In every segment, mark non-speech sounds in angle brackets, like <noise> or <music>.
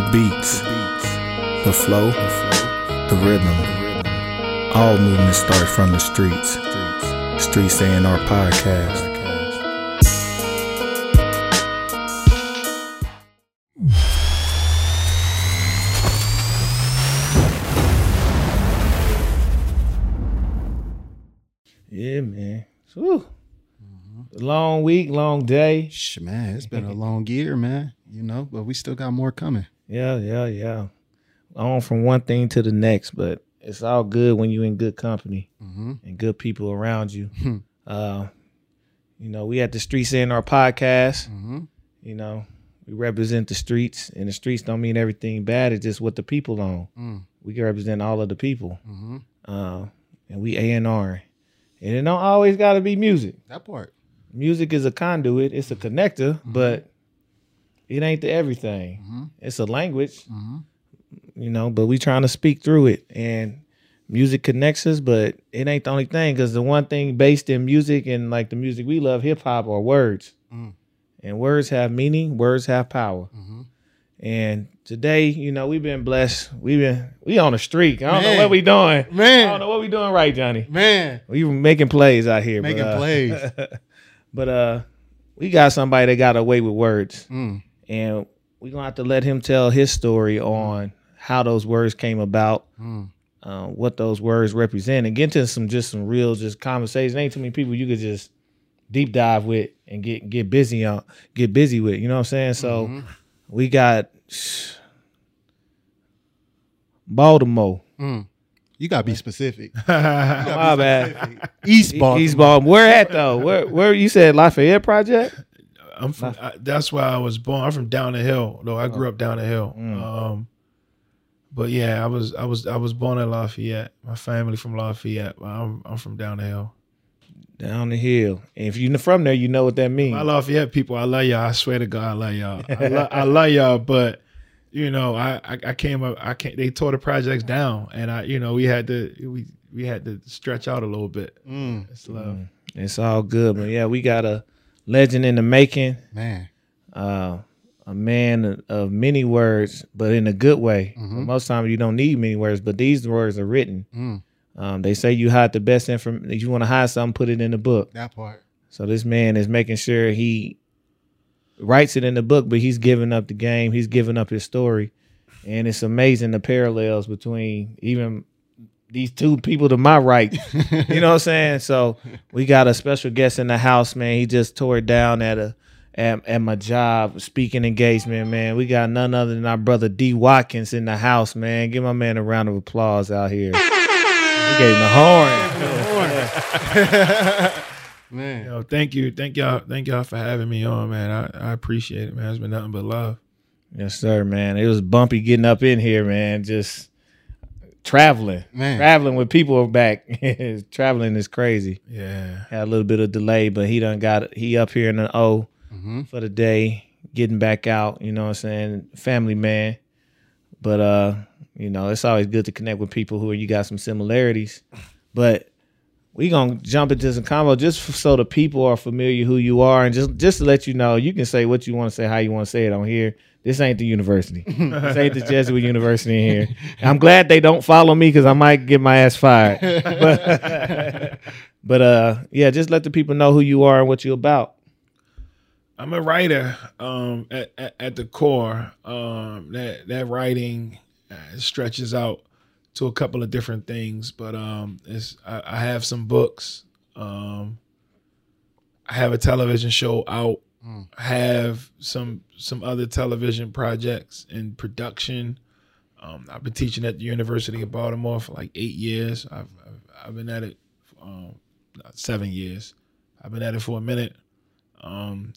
The beats, the flow, the rhythm. All movements start from the streets. Streets A&R podcast. Yeah, man. Whew. Long week, long day. Sh- Man, it's been a long year, man. You know, but we still got more coming. Yeah, yeah, yeah. On from one thing to the next, but it's all good when you're in good company Mm-hmm. and good people around you. uh, you know, we at the Streets A&R podcast. Mm-hmm. You know, we represent the streets, and the streets don't mean everything bad. It's just what the people on. Mm. We can represent all of the people, Mm-hmm. uh, and we A and R. And it don't always got to be music. That part. music is a conduit, it's a connector, but it ain't the everything. Mhm. It's a language, Mm-hmm. you know, but we trying to speak through it. And music connects us, but it ain't the only thing because the one thing based in music and like the music we love, hip hop, are words. Mm. And words have meaning, words have power. Mm-hmm. And today, you know, we've been blessed. We've been we on a streak. I don't know what we doing. Man, I don't know what we doing right, Johnny. Man. We making plays out here. Making but, uh, plays. <laughs> but uh we got somebody that got away with words. Mm. And we're gonna have to let him tell his story on how those words came about, Mm. uh, what those words represent, and get into some just some real just conversation. Ain't too many people you could just deep dive with and get get busy on get busy with. You know what I'm saying? So Mhm. we got Baltimore. Mm. You gotta be <laughs> specific. You My gotta be bad. East Baltimore. East Baltimore. Where at though? Where where you said Lafayette Project? I'm from. I, that's why I was born. I'm from down the hill, though. I grew up down the hill. Mm. Um, but yeah, I was. I was. I was born in Lafayette. My family from Lafayette. I'm. I'm from down the hill. Down the hill. And if you're from there, you know what that means. My Lafayette people, I love y'all. I swear to God, I love y'all. I, lo- I love y'all, but you know, I, I I came up. I can't. They tore the projects down, and I, you know, we had to. We we had to stretch out a little bit. Mm. It's love. It's all good, but yeah, we got a legend in the making, Man. uh, a man of many words, but in a good way. Mhm. Most times you don't need many words, but these words are written. Mm. Um, they say you hide the best information. If you want to hide something, put it in the book. That part. So this man is making sure he writes it in the book, but he's giving up the game. He's giving up his story, and it's amazing the parallels between even these two people to my right. you know what I'm saying? So we got a special guest in the house, man. He just tore it down at a at, at my job speaking engagement, man. We got none other than our brother D Watkins in the house, man. Give my man a round of applause out here. We gave him the horn. <laughs> Man. You know, thank you, thank y'all, thank y'all for having me on, man. I, I appreciate it, man. It's been nothing but love. Yes, sir, man. It was bumpy getting up in here, man. Just traveling, Man. traveling with people back. <laughs> traveling is crazy. Yeah. Had a little bit of delay, but he done got he up here in the O Mm-hmm. for the day, getting back out. You know what I'm saying? Family man. But uh, you know, it's always good to connect with people who you got some similarities. But we gonna jump into some combo just so the people are familiar who you are, and just just to let you know, you can say what you want to say, how you want to say it on here. This ain't the university. this ain't the Jesuit University in here. I'm glad they don't follow me because I might get my ass fired. <laughs> But, but uh, yeah, just let the people know who you are and what you're about. I'm a writer um, at, at, at the core. Um, that that writing uh, stretches out to a couple of different things, but um, it's, I, I have some books. Um, I have a television show out. Mm. I have some some other television projects in production. Um, I've been teaching at the University of Baltimore for like eight years. I've I've, I've been at it um, seven years. I've been at it for a minute. Um,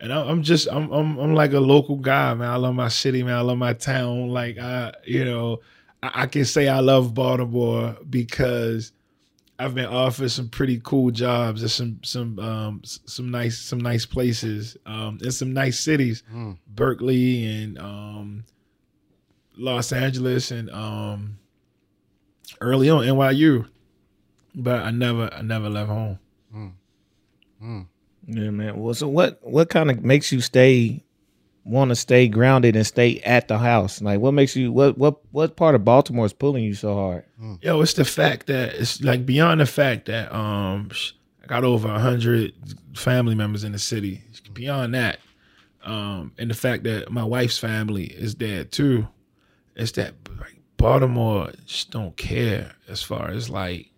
and I- I'm just I'm, I'm I'm like a local guy, man. I love my city, man. I love my town. Like I, you know, I, I can say I love Baltimore because I've been offered some pretty cool jobs and some some um some nice some nice places um and some nice cities, Mm. Berkeley and um Los Angeles and um early on NYU, but I never I never left home. Mm. Mm. Yeah, man. Well, so what what kind of makes you stay want to stay grounded and stay at the house? Like, what makes you what what what part of Baltimore is pulling you so hard? Yo, it's the fact that it's like beyond the fact that um I got over a hundred family members in the city. Beyond that, um, and the fact that my wife's family is there too, it's that like Baltimore just don't care as far as like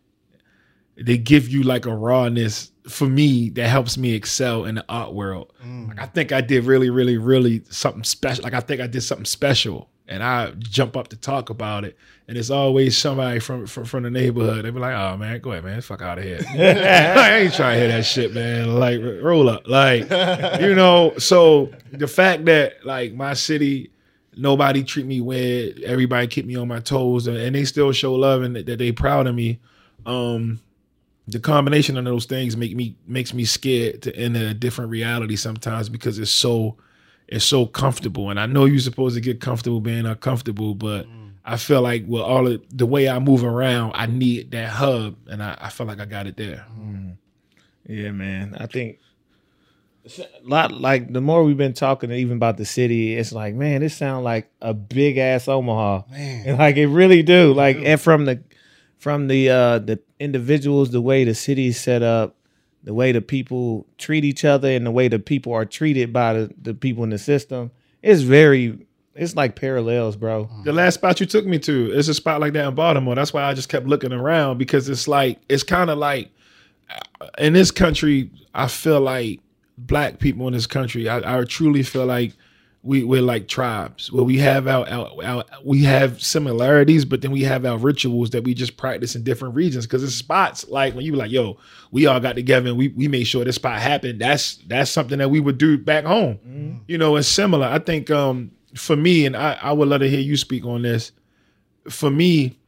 they give you like a rawness for me that helps me excel in the art world. Like I think I did really, really, really something special. Like I think I did something special, and I jump up to talk about it, and it's always somebody from from, from the neighborhood. They be like, "Oh man, go ahead, man, fuck out of here." <laughs> I ain't trying to hear that shit, man. Like roll up, like <laughs> you know. So the fact that like my city. Nobody treat me weird. Everybody keep me on my toes, and, and they still show love and that, that they proud of me. Um, the combination of those things make me makes me scared to enter a different reality sometimes because it's so it's so comfortable and i know you're supposed to get comfortable being uncomfortable but mm. i feel like with all of the way i move around i need that hub and i, I feel like i got it there mm. Yeah, man. I think a lot like the more we've been talking even about the city, it's like, man, this sounds like a big ass Omaha. Man. And like it really do. Like and from the from the uh the individuals, the way the city is set up, the way the people treat each other and the way the people are treated by the, the people in the system, it's very it's like parallels, bro. the last spot you took me to is a spot like that in baltimore that's why i just kept looking around because it's like it's kind of like in this country i feel like black people in this country i, I truly feel like we, we're like tribes. Where we have our, our, our we have similarities but then we have our rituals that we just practice in different regions. Because it's spots like when you be like yo we all got together and we, we made sure this spot happened. That's that's something that we would do back home you know it's similar. I think um for me and I, I would love to hear you speak on this. For me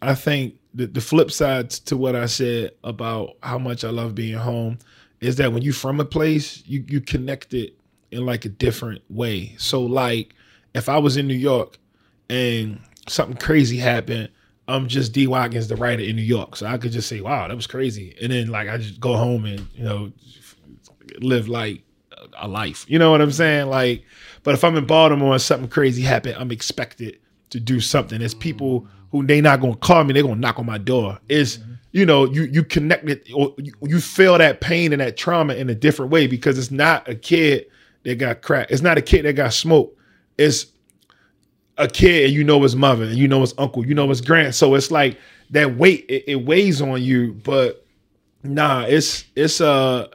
I think the, the flip side to what I said about how much I love being home is that when you're from a place, you you connect it in like a different way. So like if I was in New York and something crazy happened, I'm just D Watkins, the writer in New York. So I could just say, wow, that was crazy. And then like I just go home and, you know, live like a life. You know what I'm saying? Like, but if I'm in Baltimore and something crazy happened, I'm expected to do something. There's people who they not gonna call me, they're gonna knock on my door. It's you know, you you connect it or you feel that pain and that trauma in a different way because it's not a kid that got crack. It's not a kid that got smoked. It's a kid and you know his mother and you know his uncle, you know his grand. So it's like that weight, it, it weighs on you, but nah, it's it's uh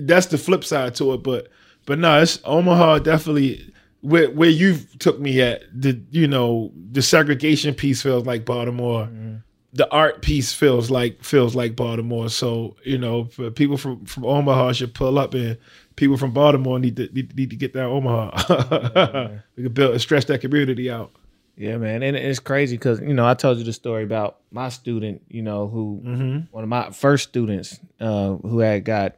that's the flip side to it. But but no, it's Omaha definitely where where you took me at the you know the segregation piece feels like Baltimore. The art piece feels like feels like Baltimore. So you know, for people from from Omaha should pull up, and people from Baltimore need to need, need to get that Omaha. <laughs> we can build and stretch that community out. Yeah, man, and it's crazy because you know I told you the story about my student, you know, who one of my first students uh, who had got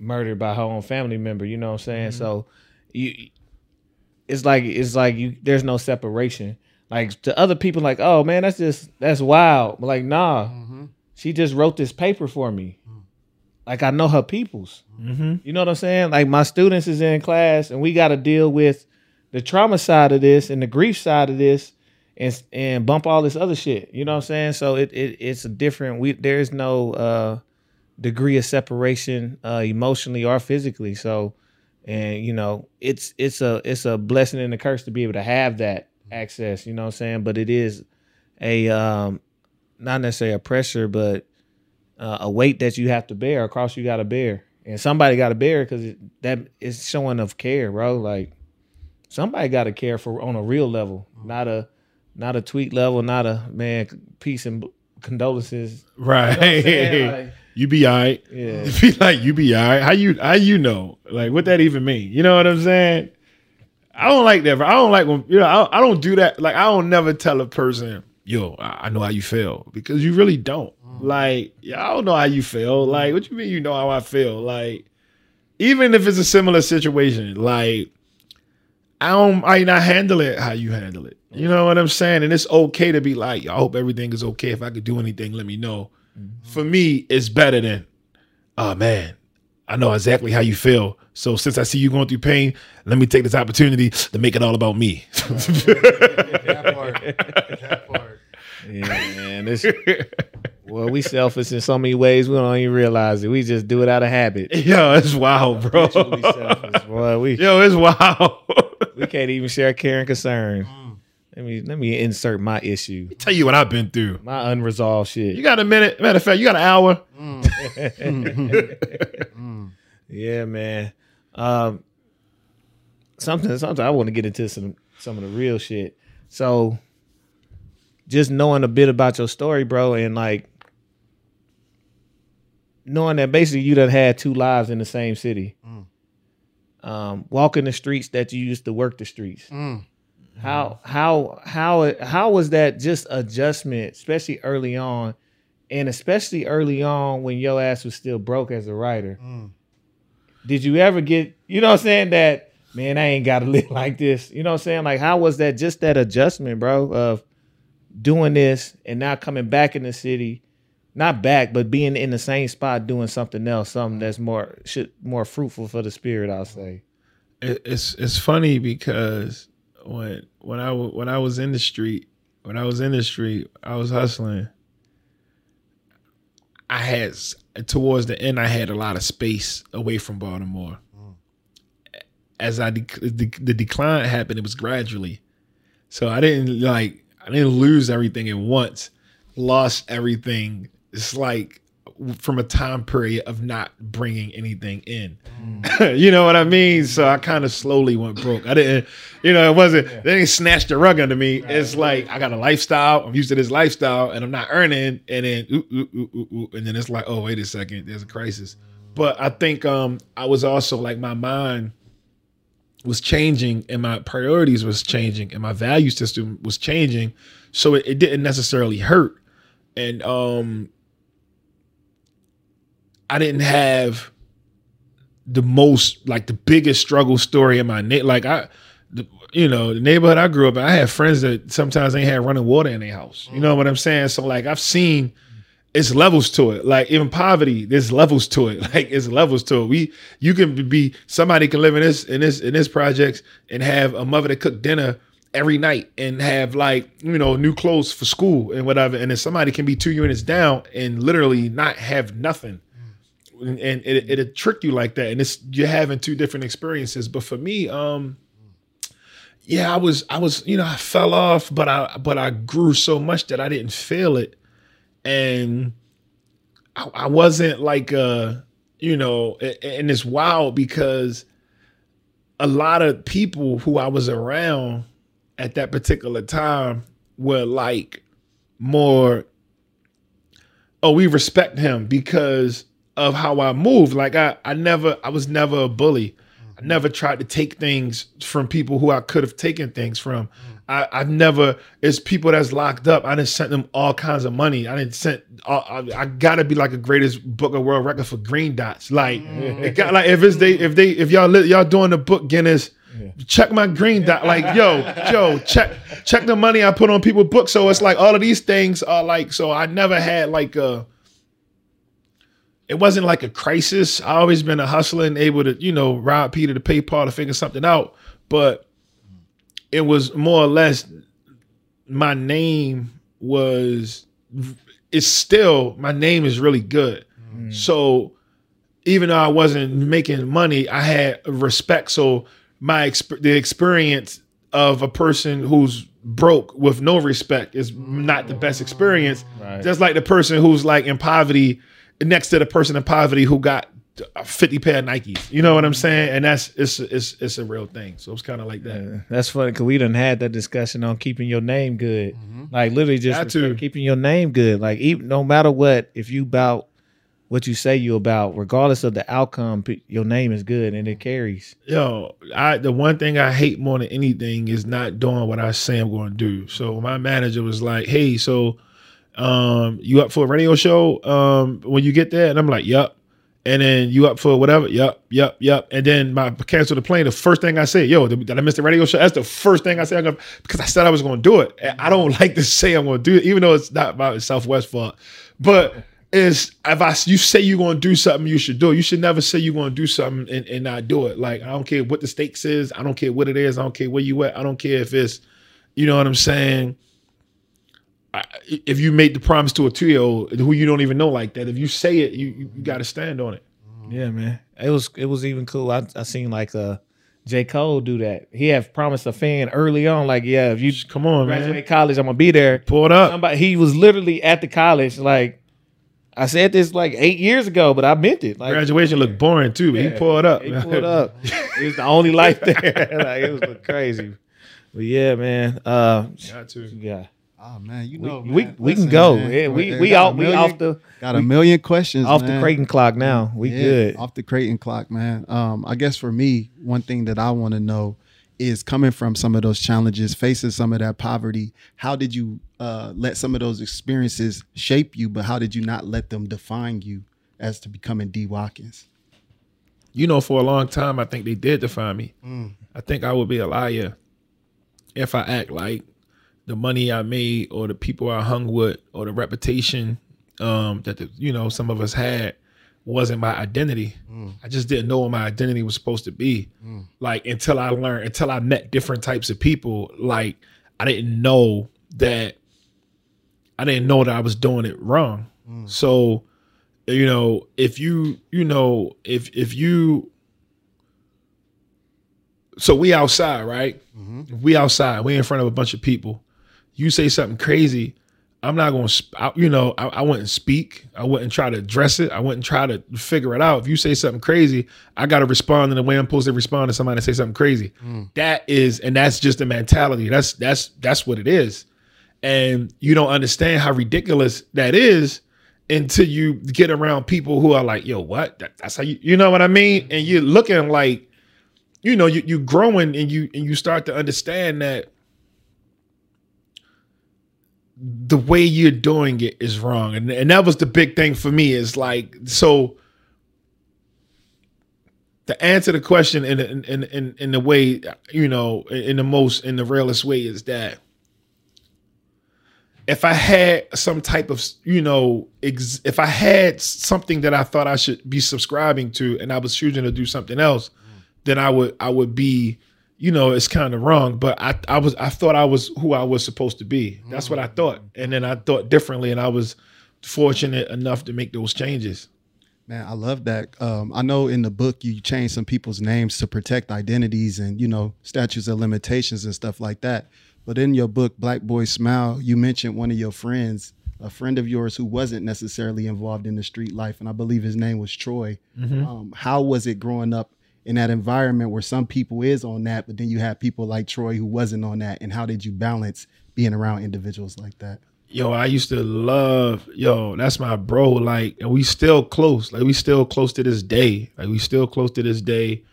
murdered by her own family member. You know what I'm saying? So you, it's like it's like you. There's no separation. Like to other people, like, oh man, that's just that's wild. But like, nah, she just wrote this paper for me. Like I know her peoples. You know what I'm saying? Like my students is in class, and we got to deal with the trauma side of this and the grief side of this, and and bump all this other shit. You know what I'm saying? So it, it it's a different. We there's no uh, degree of separation uh, emotionally or physically. So, and you know, it's it's a it's a blessing and a curse to be able to have that access. You know what I'm saying? But it is a um, not necessarily a pressure, but uh, a weight that you have to bear, a cross you got to bear, and somebody got to bear because that is showing of care, bro. Like somebody got to care for on a real level, not a not a tweet level, not a man peace and condolences. <laughs> Right. saying? Like- you be all right. Yeah. You <laughs> be like, you be all right. How you how you know? Like what that even mean? You know what I'm saying? I don't like that. bro. I don't like when you know, I, I don't do that. Like I don't never tell a person, yo, I, I know how you feel. Because you really don't. Mm. Like, yeah, I don't know how you feel. Like, what you mean you know how I feel? Like, even if it's a similar situation, like I don't I not handle it how you handle it. You know what I'm saying? And it's okay to be like, I hope everything is okay. If I could do anything, let me know. Mm-hmm. For me, it's better than, oh man, I know exactly how you feel. So since I see you going through pain, let me take this opportunity to make it all about me. That part. That part. Yeah, man. This, well, we selfish in so many ways we don't even realize it. We just do it out of habit. Yo, it's wild, bro. Truly selfish, boy. We Yo, it's wild. we can't even share care and concern. Mm. Let me let me insert my issue, Tell you what I've been through. my unresolved shit. You got a minute? Matter of fact, you got an hour. Mm. <laughs> Mm. <laughs> Yeah, man. Um, something, something I want to get into some some of the real shit. So, just knowing a bit about your story, bro, and like knowing that basically you done had two lives in the same city. Um, walking the streets that you used to work the streets. Mm. How how how how was that just adjustment, especially early on, and especially early on when your ass was still broke as a writer? Mm. Did you ever get you know what I'm saying that man I ain't got to <laughs> live like this? You know what I'm saying? Like how was that just that adjustment, bro, of doing this and now coming back in the city, not back, but being in the same spot doing something else, something that's more shit more fruitful for the spirit, I'll say. It's it's funny because when when I when I was in the street, when I was in the street, I was hustling. I had towards the end, I had a lot of space away from Baltimore. As I the decline happened, it was gradually. So I didn't like I didn't lose everything at once. Lost everything. It's like from a time period of not bringing anything in. <laughs> you know what I mean? So I kind of slowly went broke. I didn't, you know, it wasn't, they didn't snatch the rug under me. It's like I got a lifestyle. I'm used to this lifestyle and I'm not earning. And then, ooh, ooh, ooh, ooh, ooh, and then it's like, oh, wait a second, there's a crisis. But I think um I was also like, my mind was changing and my priorities was changing and my value system was changing. So it, it didn't necessarily hurt. And um I didn't have the most like the biggest struggle story in my na- like I the, you know the neighborhood I grew up in I had friends that sometimes they had running water in their house. You know what I'm saying? So like I've seen it's levels to it. Like even poverty there's levels to it. <laughs> Like it's levels to it. We you can be somebody can live in this in this in this projects and have a mother that cook dinner every night and have like you know new clothes for school and whatever. And then somebody can be two units down and literally not have nothing and, it it'll trick you like that. And it's you're having two different experiences. But for me um yeah i was i was you know i fell off but i but i grew so much that i didn't feel it. And i, I wasn't like uh you know and it's wild because a lot of people who i was around at that particular time were like more oh we respect him because of how I move. Like I, I never, I was never a bully. I never tried to take things from people who I could have taken things from. I, I've never. It's people that's locked up. I didn't send them all kinds of money. I didn't send. all- uh, I, I gotta be like a greatest book of world record for green dots. Like mm. it got like if it's they if they if y'all y'all doing the book Guinness. Check my green dot, like yo, <laughs> yo, check check the money I put on people books. So it's like all of these things are like. So I never had like a it wasn't like a crisis. I always been a hustler and able to, you know, rob Peter to pay Paul to figure something out. But it was more or less my name was it's still my name is really good. Mm. So even though I wasn't making money, I had respect. So my exp- the experience of a person who's broke with no respect is not the best experience. Right. Just like the person who's like in poverty next to the person in poverty who got a 50 pair of Nikes. You know what I'm saying? And that's it's it's it's a real thing. So it's kind of like that. Uh, That's funny because we done had that discussion on keeping your name good. Like literally just to. keeping your name good. Like even no matter what, if you about what you say you about, regardless of the outcome, your name is good and it carries. Yo, I the one thing I hate more than anything is not doing what I say I'm going to do. So my manager was like, "Hey, so um you up for a radio show um when you get there?" And I'm like, "Yup." And then you up for whatever? Yup, yup, yup. And then my cancel the plane. The first thing I say, yo, did, I miss the radio show? That's the first thing I say. Gonna, because I said I was going to do it. And I don't <laughs> like to say I'm going to do it, even though it's not my Southwest fault. But is if I you say you're gonna do something, you should do it. You should never say you're gonna do something and, and not do it. Like I don't care what the stakes is, I don't care what it is, I don't care where you at, I don't care if it's, you know what I'm saying. If you made the promise to a two year old who you don't even know like that, if you say it, you you, got to stand on it. Yeah, man. It was it was even cool. I I seen like uh J. Cole do that. He have promised a fan early on, like, yeah, if you Come on, graduate man, college, I'm gonna be there. pull it up. Somebody he was literally at the college, like I said this like eight years ago, but I meant it. Like Graduation looked boring too, but he pulled up. He pulled up. <laughs> it was the only life there. <laughs> like it was crazy. But yeah, man. Uh Got to. yeah. Oh man, you know, we, man, we can listen, go. man. Yeah, we Got we a out we million- off the got a million questions off man. the Creighton clock now. We Yeah, good. off the Creighton clock, man. Um, I guess for me, one thing that I want to know is coming from some of those challenges, facing some of that poverty. How did you uh, let some of those experiences shape you, but how did you not let them define you as to becoming D Watkins? you know, for a long time, I think they did define me. I think I would be a liar if I act like the money I made or the people I hung with or the reputation um, that the, you know some of us had wasn't my identity. Mm. I just didn't know what my identity was supposed to be. Mm. Like until I learned, until I met different types of people, like I didn't know that I didn't know that I was doing it wrong. Mm. So, you know, if you, you know, if if you so we outside, right? Mm-hmm. We outside. We in front of a bunch of people. You say something crazy. I'm not going to, you know, I, I wouldn't speak. I wouldn't try to address it. I wouldn't try to figure it out. If you say something crazy, I got to respond in the way I'm supposed to respond to somebody that say something crazy. Mm. That is, and that's just the mentality. That's that's that's what it is. And you don't understand how ridiculous that is until you get around people who are like, "Yo, what? That, that's how you, you know what I mean?" Mm-hmm. And you're looking like you know you you growing and you and you start to understand that the way you're doing it is wrong. And and that was the big thing for me is like so to answer the question in in in in, in the way you know in the most in the realest way is that if I had some type of, you know, ex- if I had something that I thought I should be subscribing to, and I was choosing to do something else, then I would, I would be, you know, it's kind of wrong. But I, I was, I thought I was who I was supposed to be. That's what I thought, and then I thought differently, and I was fortunate enough to make those changes. Man, I love that. Um, I know in the book you changed some people's names to protect identities and you know statutes of limitations and stuff like that. But in your book, Black Boy Smile, you mentioned one of your friends, a friend of yours who wasn't necessarily involved in the street life, and I believe his name was Troy. Um, how was it growing up in that environment where some people is on that, but then you have people like Troy who wasn't on that, and how did you balance being around individuals like that? yo, I used to love, yo, that's my bro. Like, and we still close. Like, we still close to this day. Like, we still close to this day.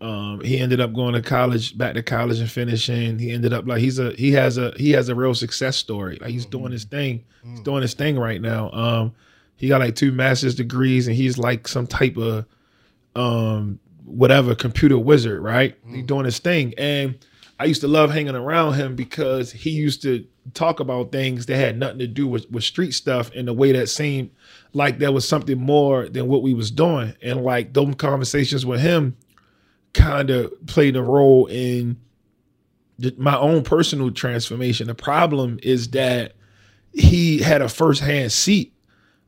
Um, he ended up going to college, back to college and finishing. He ended up like he's a he has a he has a real success story. Like he's doing his thing. He's doing his thing right now. Um, he got like two master's degrees and he's like some type of um whatever computer wizard, right? He's doing his thing. And I used to love hanging around him because he used to talk about things that had nothing to do with, with street stuff in a way that seemed like there was something more than what we was doing. And like those conversations with him kind of played a role in my own personal transformation. The problem is that he had a firsthand seat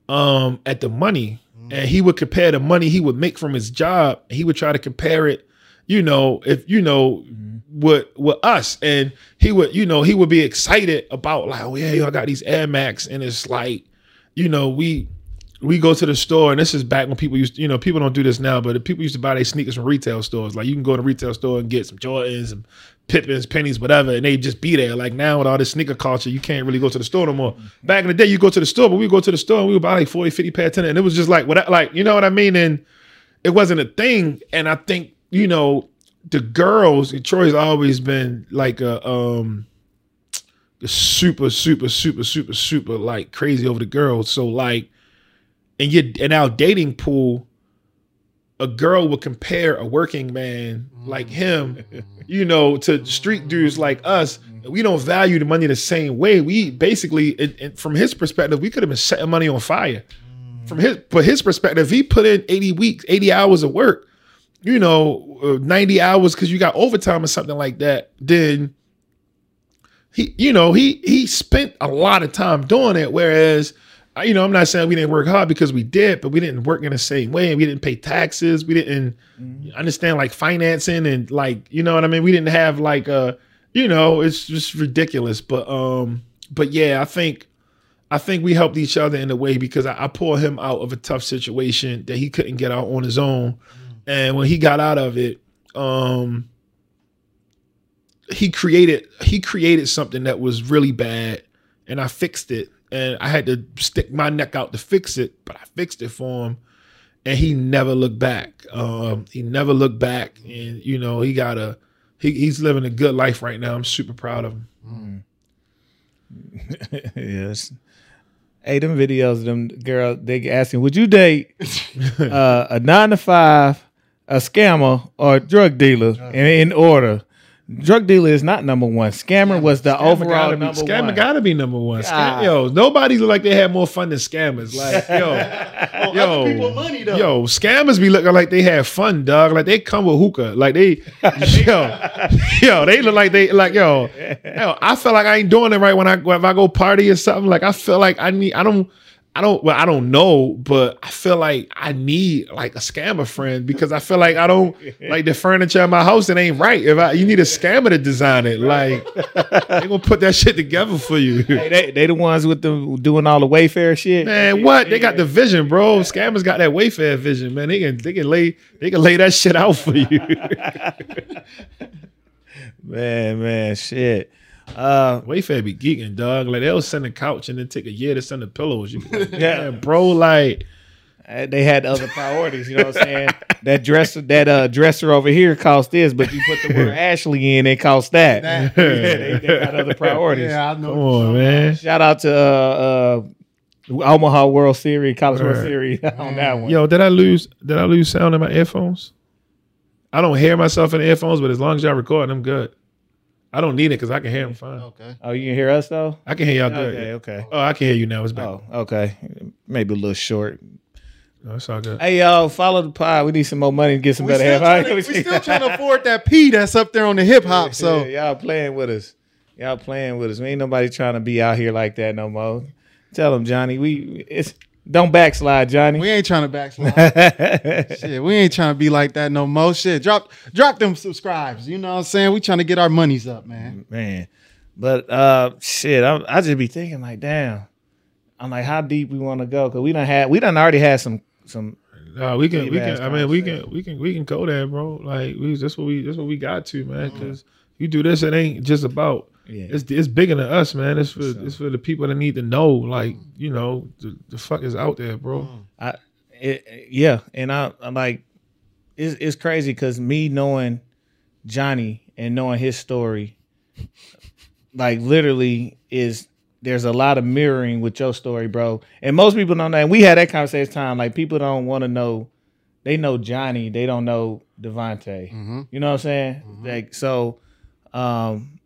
um, at the money, and he would compare the money he would make from his job. He would try to compare it, you know, if you know, mm-hmm. with with us, and he would, you know, he would be excited about like, oh yeah, yo, I got these Air Max, and it's like, you know, we we go to the store, and this is back when people used, to, you know, people don't do this now, but people used to buy their sneakers from retail stores. Like you can go to a retail store and get some Jordans, and Pippins, pennies, whatever, and they just be there. Like now with all this sneaker culture, you can't really go to the store no more. Back in the day, you go to the store, but we go to the store and we would buy like 40, 50 pair of tennis, and it was just like what, like you know what I mean? And it wasn't a thing. And I think you know the girls. Troy's always been like a um super, super, super, super, super like crazy over the girls. So like, and you in our dating pool, a girl would compare a working man like him, mm. you know, to street dudes like us. Mm. We don't value the money the same way. We basically, it, it- from his perspective, we could have been setting money on fire. Mm. from his but his perspective, he put in 80 weeks, 80 hours of work, you know, uh, 90 hours because you got overtime or something like that, then he, you know, he he spent a lot of time doing it. Whereas, you know, I'm not saying we didn't work hard because we did, but we didn't work in the same way. and We didn't pay taxes. We didn't understand like financing and like, you know what I mean. We didn't have like uh, you know, it's just ridiculous. But um, but yeah, I think I think we helped each other in a way because I, I pulled him out of a tough situation that he couldn't get out on his own, and when he got out of it, um, he created he created something that was really bad, and I fixed it, and I had to stick my neck out to fix it, but I fixed it for him, and he never looked back. Um, he never looked back, and you know he got a he, he's living a good life right now. I'm super proud of him. <laughs> yes. Hey, them videos, them girl, they asking, would you date <laughs> uh, a nine to five, a scammer, or a drug dealer in, in order? Drug dealer is not number one. Scammer was the overall gotta be, number scammer one. gotta be number one. Scam, yo, nobody look like they had more fun than scammers. Like, <laughs> yo, yo, money though. yo, scammers be looking like they have fun, dog. Like they come with hookah. Like they, <laughs> yo, yo, they look like they like yo. Yo, I feel like I ain't doing it right when I if I go party or something. Like I feel like I need. I don't. I don't. Well, I don't know, but I feel like I need like a scammer friend because I feel like I don't <laughs> like the furniture in my house. It ain't right. If I, you need a scammer to design it, like <laughs> they gonna put that shit together for you. Hey, they, they the ones with the doing all the Wayfair shit. Man, what? They got the vision, bro. Scammers got that Wayfair vision, man. They can they can lay they can lay that shit out for you. <laughs> Man, man, shit. Uh, Wayfair be geeking, dog. Like they'll send a couch and then take a year to send the pillows. You like, <laughs> Yeah. yeah, bro. Like Uh, they had other priorities. You know what I'm saying? <laughs> that dresser, that uh, dresser over here cost this, but you put the word <laughs> Ashley in, it cost that. yeah, they, they got other priorities. Yeah, I know. come on, man. Shout out to uh, uh, Omaha World Series, College World Series on that one. Yo, did I lose? Did I lose sound in my earphones? I don't hear myself in the earphones, but as long as y'all recording, I'm good. I don't need it because I can hear them fine. Okay. Oh, you can hear us though? I can hear y'all good. Okay, okay. Oh, I can hear you now. It's back. Oh, okay. Maybe a little short. No, it's all good. Hey, y'all, follow the pod. We need some more money to get some We better still, half. trying to, we still <laughs> trying to afford that P that's up there on the hip hop. So Yeah, y'all playing with us. Y'all playing with us. We ain't nobody trying to be out here like that no more. Tell them, Johnny. We it's don't backslide, Johnny. we ain't trying to backslide. <laughs> Shit, we ain't trying to be like that no more. Shit, drop drop them subscribes. You know what I'm saying? We trying to get our monies up, man. Man, but uh, shit, I, I just be thinking like, damn. I'm like, how deep we want to go? Cause we done had, we done already had some, some. No, we can, we can. I mean, we can, we can, we can go there, bro. Like, we that's what we, that's what we got to, man. Because you do this, it ain't just about. Yeah. It's it's bigger than us, man. It's for it's for the people that need to know, like mm. you know, the, the fuck is out there, bro. Mm. I, it, yeah, and I, I'm like, it's it's crazy because me knowing Johnny and knowing his story, like literally is there's a lot of mirroring with your story, bro. And most people don't know. And we had that conversation time. Like people don't want to know. They know Johnny. They don't know Devontae. Mm-hmm. You know what I'm saying? Mm-hmm. Like so. Um,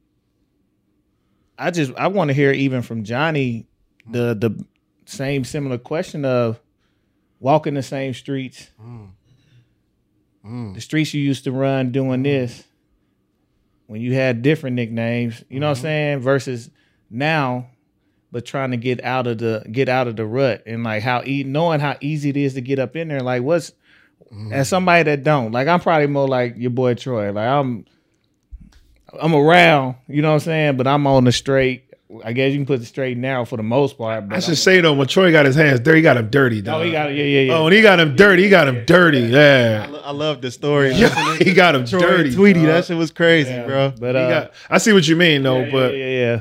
I just I want to hear even from Johnny the mm. the same similar question of walking the same streets, mm. the mm. streets you used to run doing this when you had different nicknames. You know what I'm mm-hmm. saying? Versus now, but trying to get out of the get out of the rut and like how e- knowing how easy it is to get up in there. Like what's as somebody that don't like I'm probably more like your boy Troy. Like I'm I'm around, you know what I'm saying, but I'm on the straight. I guess you can put the straight and narrow for the most part. But I should say though, when Troy got his hands dirty, he got him dirty. Oh, he got it. Yeah, yeah, yeah. Oh, when he got him dirty, he got him dirty. I, Yeah, lo- I love the story. <laughs> yeah, he got him Troy dirty. Tweety, dog. that shit was crazy, Yeah, bro. But uh, got. I see what you mean though, yeah, but yeah, yeah,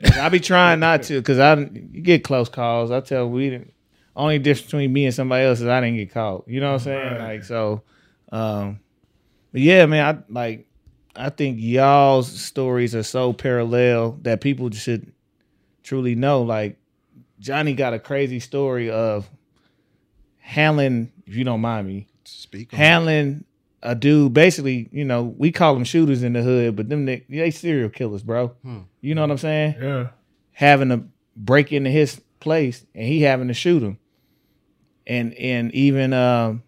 yeah. I be trying not to because I you get close calls. I tell we didn't. Only difference between me and somebody else is I didn't get caught. You know what I'm saying? Right. Like so. Um, but yeah, man, I like. I think y'all's stories are so parallel that people should truly know. Like Johnny got a crazy story of handling, if you don't mind me, Speak handling a dude. Basically, you know, we call them shooters in the hood, but them they, they serial killers, bro. You know what I'm saying? yeah, Having to break into his place and he having to shoot him. and and even um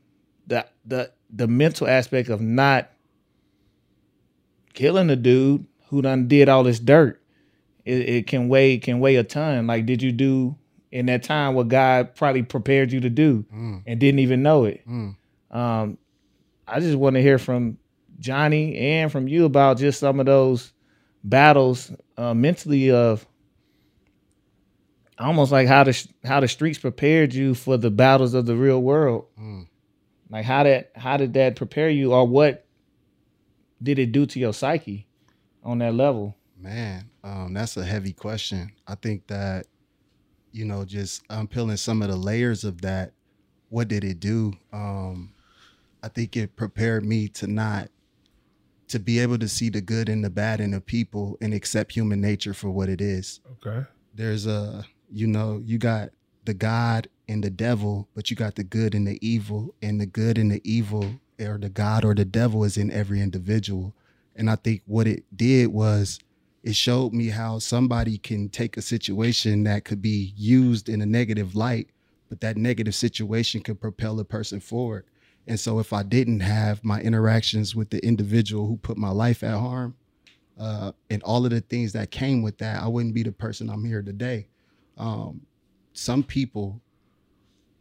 the the the mental aspect of not killing a dude who done did all this dirt. It, it can weigh can weigh a ton. Like, did you do in that time what God probably prepared you to do and didn't even know it? Um, I just want to hear from Johnny and from you about just some of those battles uh, mentally of almost like how the how the streets prepared you for the battles of the real world. Like how that how did that prepare you, or what did it do to your psyche on that level? Man, um, that's a heavy question. I think that, you know, just unpeeling some of the layers of that, what did it do? Um, I think it prepared me to not to be able to see the good and the bad in the people and accept human nature for what it is. Okay. There's a, you know, you got the God and the devil, but you got the good and the evil, and the good and the evil, or the God or the devil is in every individual. And I think what it did was it showed me how somebody can take a situation that could be used in a negative light, but that negative situation could propel a person forward. And so if I didn't have my interactions with the individual who put my life at harm, uh, and all of the things that came with that, I wouldn't be the person I'm here today. Um, some people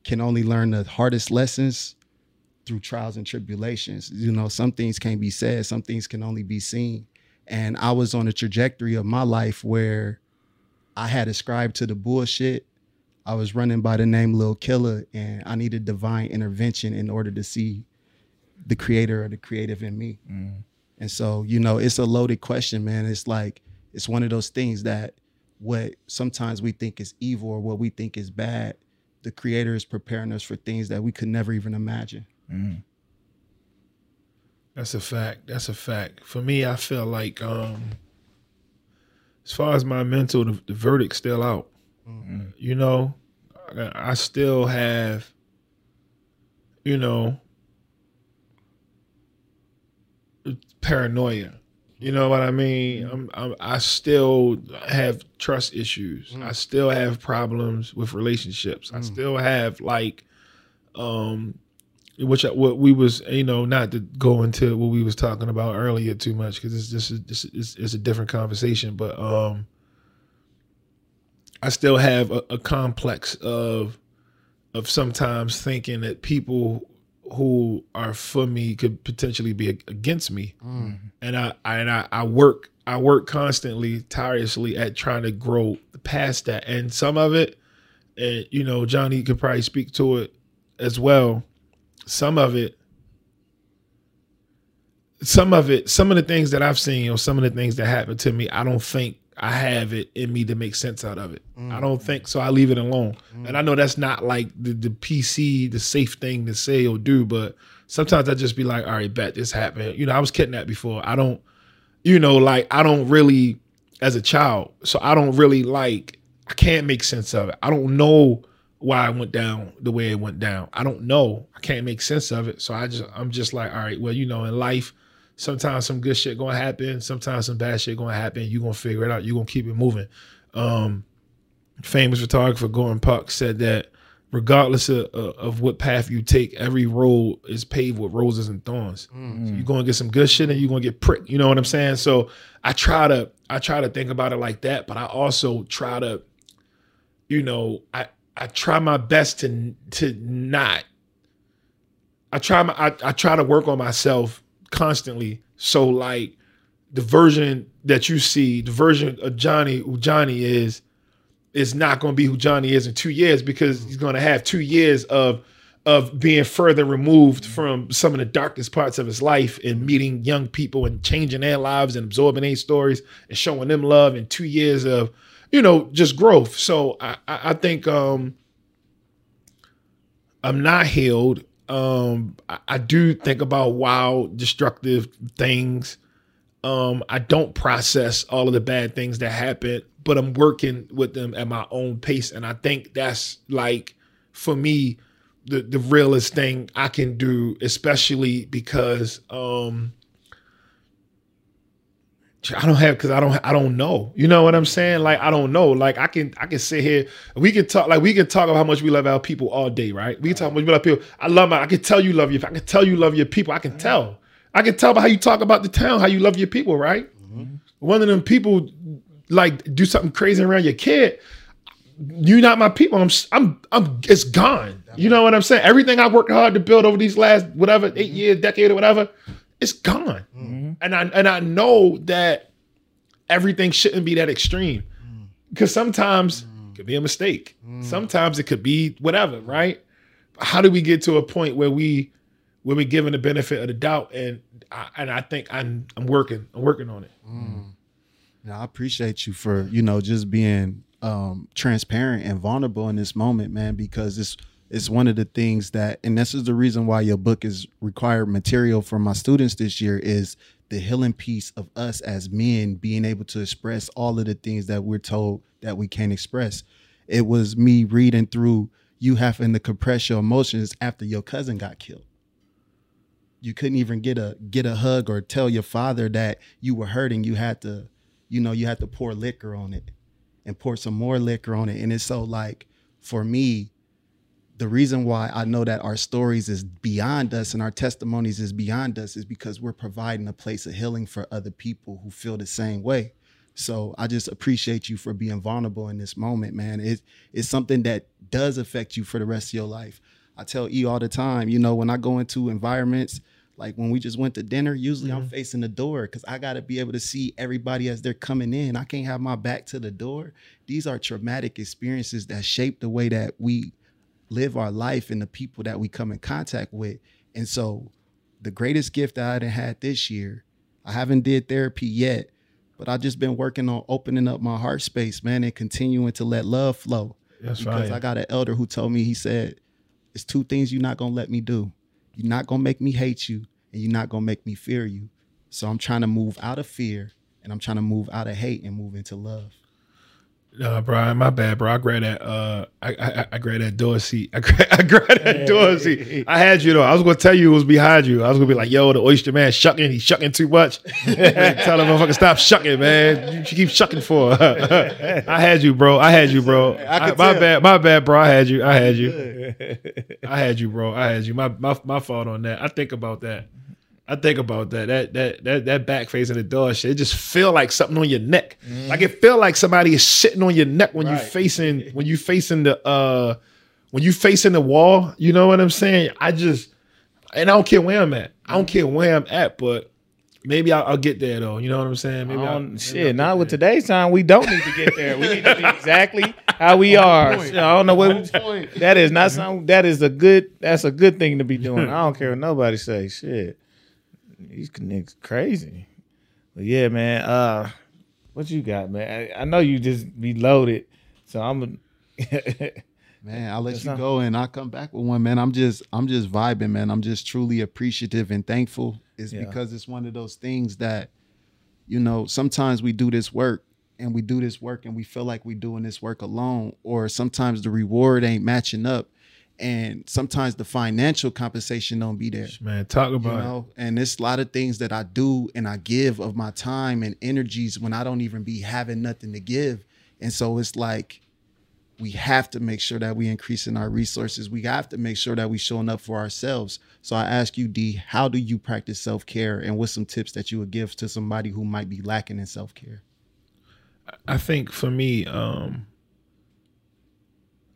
can only learn the hardest lessons through trials and tribulations. You know, some things can't be said, some things can only be seen. And I was on a trajectory of my life where I had ascribed to the bullshit. I was running by the name Lil Killer, and I needed divine intervention in order to see the creator or the creative in me. Mm-hmm. And so, you know, it's a loaded question, man. It's like it's one of those things that what sometimes we think is evil or what we think is bad, the creator is preparing us for things that we could never even imagine. Mm. That's a fact. That's a fact. For me, I feel like um as far as my mental, the, the verdict's still out. Mm. You know, I, I still have, you know, paranoia. You know what I mean? Mm. I'm, I'm, I still have trust issues. I still have problems with relationships. I still have like, um, which what we was you know not to go into what we was talking about earlier too much because it's just this is it's a different conversation. But um, I still have a, a complex of of sometimes thinking that people who are for me could potentially be against me, and I, I and I, I work I work constantly tirelessly at trying to grow past that, and some of it, and you know Johnny could probably speak to it as well. Some of it some of it, some of the things that I've seen or some of the things that happened to me, I don't think I have it in me to make sense out of it. I don't mm. think so. I leave it alone. And I mm. know that's not like the, the PC, the safe thing to say or do, but sometimes I just be like, all right, bet this happened. You know, I was kidnapped before. I don't, you know, like I don't really, as a child, so I don't really like, I can't make sense of it. I don't know why it went down the way it went down. I don't know. I can't make sense of it. So I just, I'm just like, all right, well, you know, in life, sometimes some good shit gonna happen. Sometimes some bad shit gonna happen. You're gonna figure it out. You're gonna keep it moving. Um famous photographer Gordon Parks said that regardless of, of of what path you take every road is paved with roses and thorns. Mm. Mm. So you're gonna get some good shit and you're gonna get pricked. You know what i'm saying? So i try to i try to think about it like that but i also try to you know i i try my best to to not I try my I, I try to work on myself constantly. So like the version that you see, the version of Johnny who Johnny is, is not going to be who Johnny is in two years because he's going to have two years of of being further removed from some of the darkest parts of his life and meeting young people and changing their lives and absorbing their stories and showing them love and two years of you know just growth. So I I, think um I'm not healed. Um, I, I do think about wild, destructive things. Um, I don't process all of the bad things that happen, but I'm working with them at my own pace, and I think that's like for me the the realest thing I can do, especially because um, I don't have because I don't I don't know. You know what I'm saying? Like I don't know. Like I can I can sit here. We can talk like we can talk about how much we love our people all day, right? We can talk how much we love people. I love my. I can tell you love your. I can tell you love your people. I can tell. I can tell by how you talk about the town, how you love your people, right? Mm-hmm. One of them people like do something crazy around your kid. You're not my people. I'm I'm I'm. It's gone. You know what I'm saying? Everything I worked hard to build over these last whatever eight mm-hmm. years, decade, or whatever, it's gone. Mm-hmm. And I and I know that everything shouldn't be that extreme mm. because sometimes it could be a mistake. Mm. Sometimes it could be whatever, right? How do we get to a point where we where we given the benefit of the doubt? And I, and I think I'm I'm working I'm working on it. Mm. Now, I appreciate you for you know just being um, transparent and vulnerable in this moment, man, because it's it's one of the things that, and this is the reason why your book is required material for my students this year is the healing piece of us as men being able to express all of the things that we're told that we can't express. It was me reading through you having to compress your emotions after your cousin got killed. You couldn't even get a get a hug or tell your father that you were hurting. You had to you know you had to pour liquor on it and pour some more liquor on it. And it's so like for me the reason why I know that our stories is beyond us and our testimonies is beyond us is because we're providing a place of healing for other people who feel the same way. So I just appreciate you for being vulnerable in this moment, man. It, it's something that does affect you for the rest of your life. I tell E all the time, you know, when I go into environments, like when we just went to dinner, usually I'm mm-hmm. facing the door because I got to be able to see everybody as they're coming in. I can't have my back to the door. These are traumatic experiences that shape the way that we live our life and the people that we come in contact with. And so the greatest gift that I had this year, I haven't did therapy yet, but I've just been working on opening up my heart space, man, and continuing to let love flow. That's because fire. I got an elder who told me, he said, it's two things you're not gonna let me do. You're not gonna make me hate you, and you're not gonna make me fear you. So I'm trying to move out of fear and I'm trying to move out of hate and move into love. No, bro, my bad, bro. I grabbed that. Uh, I I, I grabbed that door seat. <laughs> I grabbed, I grabbed that door seat. I had you though. I was gonna tell you it was behind you. I was gonna be like, "Yo, the oyster man shucking. He's shucking too much. <laughs> tell him, motherfucker, stop shucking, man. You keep shucking for." <laughs> I had you, bro. I had you, bro. I could my bad, my bad, bro. I had you. I had you. I had you, bro. I had you. My my my fault on that. I think about that. I think about that. That that that that back facing the door shit. It just feel like something on your neck. Like it feel like somebody is sitting on your neck when you Right. facing <laughs> when you facing the uh when you facing the wall. You know what I'm saying? I just and I don't care where I'm at. I don't care where I'm at, but maybe I'll, I'll get there though. You know what I'm saying? Maybe maybe shit, not with today's time. We don't need to get there. We need to be exactly how we are. point. I don't know what that is. Not some. That is a good. That's a good thing to be doing. I don't care what nobody say. Shit, these niggas crazy. But yeah, man. Uh, what you got, man? I, I know you just be loaded, so I'm. A, <laughs> Man, I'll let That's you not- go and I'll come back with one, man. I'm just I'm just vibing, man. I'm just truly appreciative and thankful. It's Yeah. because it's one of those things that, you know, sometimes we do this work and we do this work and we feel like we're doing this work alone, or sometimes the reward ain't matching up. And sometimes the financial compensation don't be there. Man, talk You about it. and it's a lot of things that I do and I give of my time and energies when I don't even be having nothing to give. And so it's like we have to make sure that we increasing our resources. We have to make sure that we showing up for ourselves. So I ask you, D, how do you practice self-care and what's some tips that you would give to somebody who might be lacking in self-care? I think for me, um,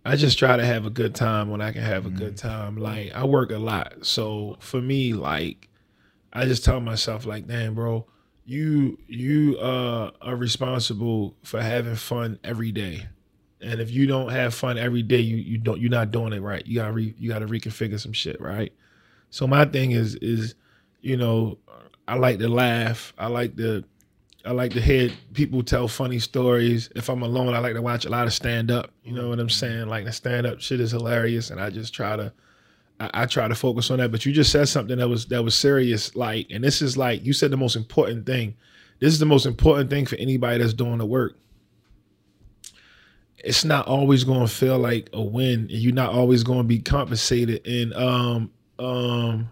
I just try to have a good time when I can have a good time. Like I work a lot, so for me, like I just tell myself, like, damn, bro, you you uh, are responsible for having fun every day, and if you don't have fun every day, you you don't you're not doing it right. You gotta re, you gotta reconfigure some shit, right? So my thing is is, you know, I like to laugh. I like to I like to hear people tell funny stories. If I'm alone, I like to watch a lot of stand up. You know what I'm saying? Like the stand up shit is hilarious, and I just try to, I, I try to focus on that. But you just said something that was that was serious, like, and this is like you said the most important thing. This is the most important thing for anybody that's doing the work. It's not always going to feel like a win, and you're not always going to be compensated. And um um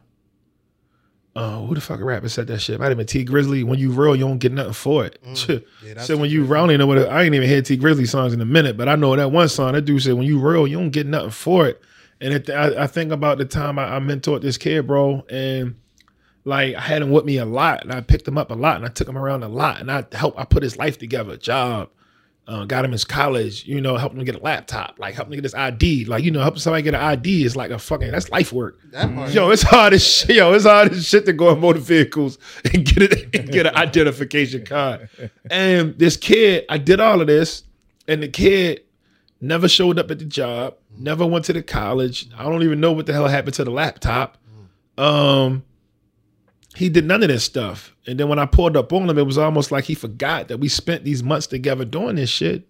uh, who the fuck rapper said that shit? Might have been Tee Grizzley. When you real, you don't get nothing for it. <laughs> that's so when you real, I don't even know what I ain't even heard Tee Grizzley songs in a minute, but I know that one song. That dude said, "When you real, you don't get nothing for it." And it, I, I think about the time I, I mentored this kid, bro, and like I had him with me a lot, and I picked him up a lot, and I took him around a lot, and I helped. I put his life together, job, uh, got him his college, you know, helped him get a laptop, like helping him get his ID, like you know, helping somebody get an ID is like a fucking that's life work. That part. Yo, it's hard as shit. Yo, it's hard as shit to go in motor vehicles <laughs> and get it and get an <laughs> identification card. And this kid, I did all of this, and the kid never showed up at the job, never went to the college. I don't even know what the hell happened to the laptop. Um, he did none of this stuff. And then when I pulled up on him, it was almost like he forgot that we spent these months together doing this shit.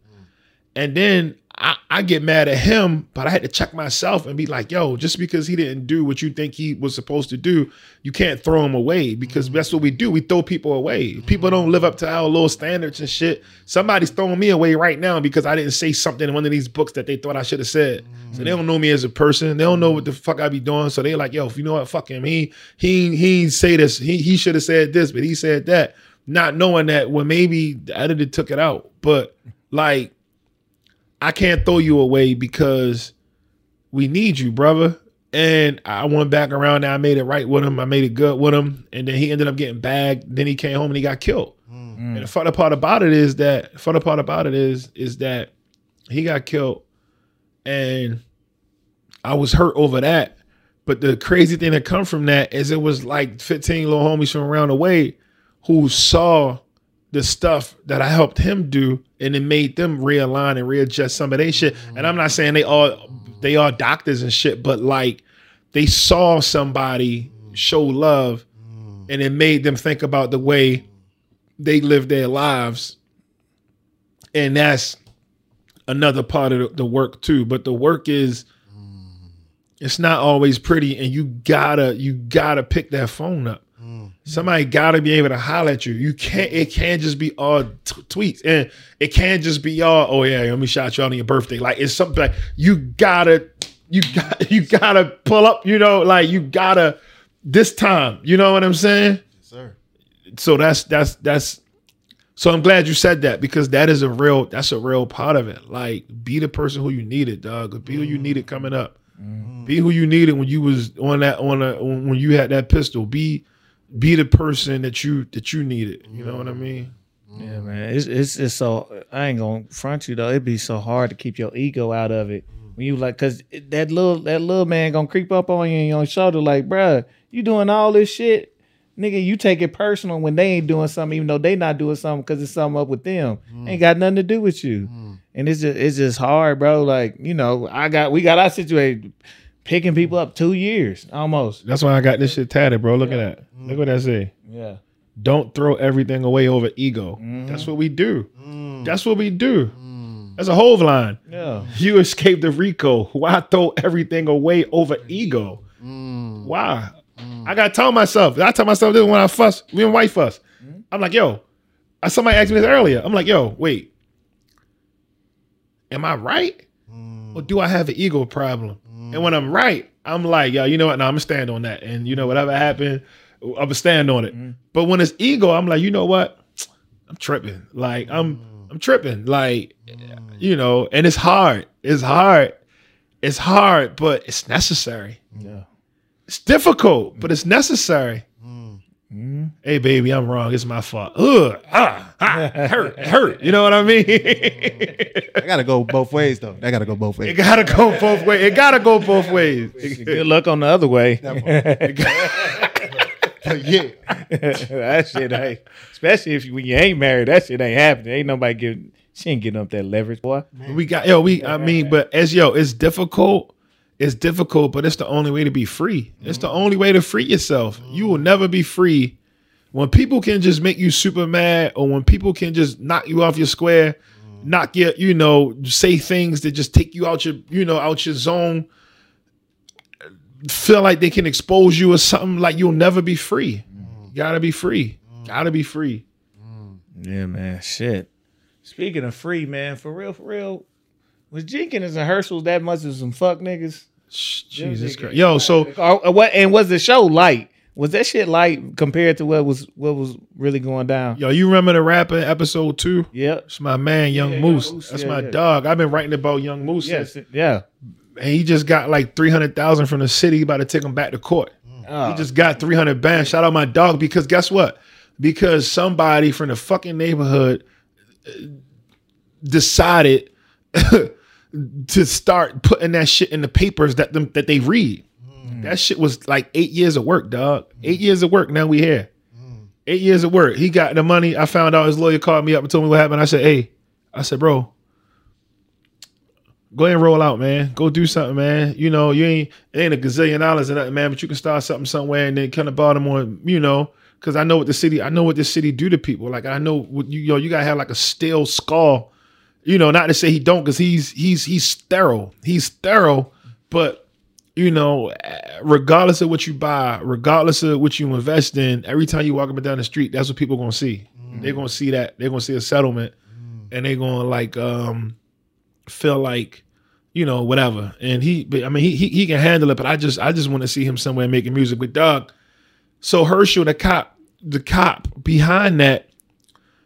And then I, I get mad at him, but I had to check myself and be like, yo, just because he didn't do what you think he was supposed to do, you can't throw him away because that's what we do. We throw people away. People don't live up to our little standards and shit. Somebody's throwing me away right now because I didn't say something in one of these books that they thought I should have said. So they don't know me as a person. They don't know what the fuck I be doing. So they're like, yo, if you know what, fuck him. He he he say this. He he should have said this, but he said that. Not knowing that well, maybe the editor took it out. But like I can't throw you away because we need you, brother. And I went back around and I made it right with him. I made it good with him. And then he ended up getting bagged. Then he came home and he got killed. Mm. And the funny part about it is that the funny part about it is is that he got killed and I was hurt over that. But the crazy thing that come from that is it was like 15 little homies from around the way who saw the stuff that I helped him do and it made them realign and readjust some of their shit. And I'm not saying they all they are doctors and shit, but like they saw somebody show love and it made them think about the way they live their lives. And that's another part of the- the work too. But the work is it's not always pretty and you gotta you gotta pick that phone up somebody gotta be able to holler at you you can't it can't just be all t- tweets and it can't just be all oh yeah let me shout you out on your birthday like it's something like you gotta you <laughs> got you gotta pull up you know like you gotta this time you know what i'm saying Yes, sir. so that's that's that's so I'm glad you said that because that is a real that's a real part of it. Like be the person who you needed, dog. Be who you needed coming up. Mm-hmm. Be who you needed when you was on that on a when you had that pistol. Be be the person that you that you needed. You know what I mean? Yeah, man. It's it's it's so I ain't gonna front you though. It'd be so hard to keep your ego out of it when you like, cause that little that little man gonna creep up on you and your shoulder like, bruh, you doing all this shit, nigga. You take it personal when they ain't doing something, even though they not doing something, cause it's something up with them. Mm. Ain't got nothing to do with you, mm. and it's just it's just hard, bro. Like you know, I got we got our situation picking people up two years almost. That's why I got this shit tatted, bro. Look at that. Look what that say. Yeah. Don't throw everything away over ego. Mm-hmm. That's what we do. Mm. That's what we do. Mm. That's a whole line. Yeah. You escaped the RICO. Why throw everything away over ego? Mm. Why? I gotta tell myself. I tell myself this when I fuss. Me and wife fuss. Mm-hmm. I'm like, yo. uh, Somebody asked me this earlier. I'm like, yo, wait. Am I right? Or do I have an ego problem? And when I'm right, I'm like, yo, you know what? No, I'm gonna stand on that. And you know, whatever happened, I'm gonna stand on it. Mm-hmm. But when it's ego, I'm like, you know what? I'm tripping. Like I'm mm. I'm tripping. Like mm. you know, and it's hard. It's hard. It's hard, but it's necessary. Yeah. It's difficult, but it's necessary. Hey, baby, I'm wrong. It's my fault. Ugh, ah, ah, hurt, hurt. You know what I mean? <laughs> I gotta go both ways though. I gotta go both ways. It gotta go both ways. It gotta go both ways. Good luck on the other way. <laughs> yeah. that shit ain't, especially if you, when you ain't married, that shit ain't happening. Ain't nobody getting, she ain't getting up that leverage, boy. We got yo. We I mean, but as yo, it's difficult. It's difficult, but it's the only way to be free. It's the only way to free yourself. You will never be free when people can just make you super mad, or when people can just knock you off your square, knock you, you know, say things that just take you out your, you know, out your zone. Feel like they can expose you or something. Like you'll never be free. You gotta be free. Gotta be free. Yeah, man. Shit. Speaking of free, man, for real, for real, was Jenkins and Hersl that much of some fuck niggas? Jesus Christ, yo. So Or, or uh, what? And was the show light? Was that shit light compared to what was what was really going down? Yo, you remember the rapper episode two? Yep. It's my man, Young Yeah, Moose. Young Moose, That's yeah, my yeah. dog. I've been writing about Young Moose Yes. since, Yeah. and he just got like three hundred thousand from the city. He about to take him back to court. Oh, He just got 300 bands. Shout out my dog because guess what? Because somebody from the fucking neighborhood uh, decided <laughs> to start putting that shit in the papers that them that they read. That shit was like eight years of work, dog. Eight years of work. Now we here. Eight years of work. He got the money. I found out his lawyer called me up and told me what happened. I said, "Hey," I said, "Bro, go ahead and roll out, man. Go do something, man. You know, you ain't it ain't a gazillion dollars or nothing, man, but you can start something somewhere and then kind of bottom Baltimore, you know, because I know what the city, I know what this city do to people. Like I know what you, yo, you gotta have like a steel skull, you know, not to say he don't, because he's he's he's thorough. He's thorough, but you know, regardless of what you buy, regardless of what you invest in, every time you walk up and down the street, that's what people gonna see. They're gonna see that. They're gonna see a settlement, and they're gonna like um feel like you know whatever. And he, but I mean, he he, he can handle it. But I just I just want to see him somewhere making music with Doug. So Hersl, the cop, the cop behind that,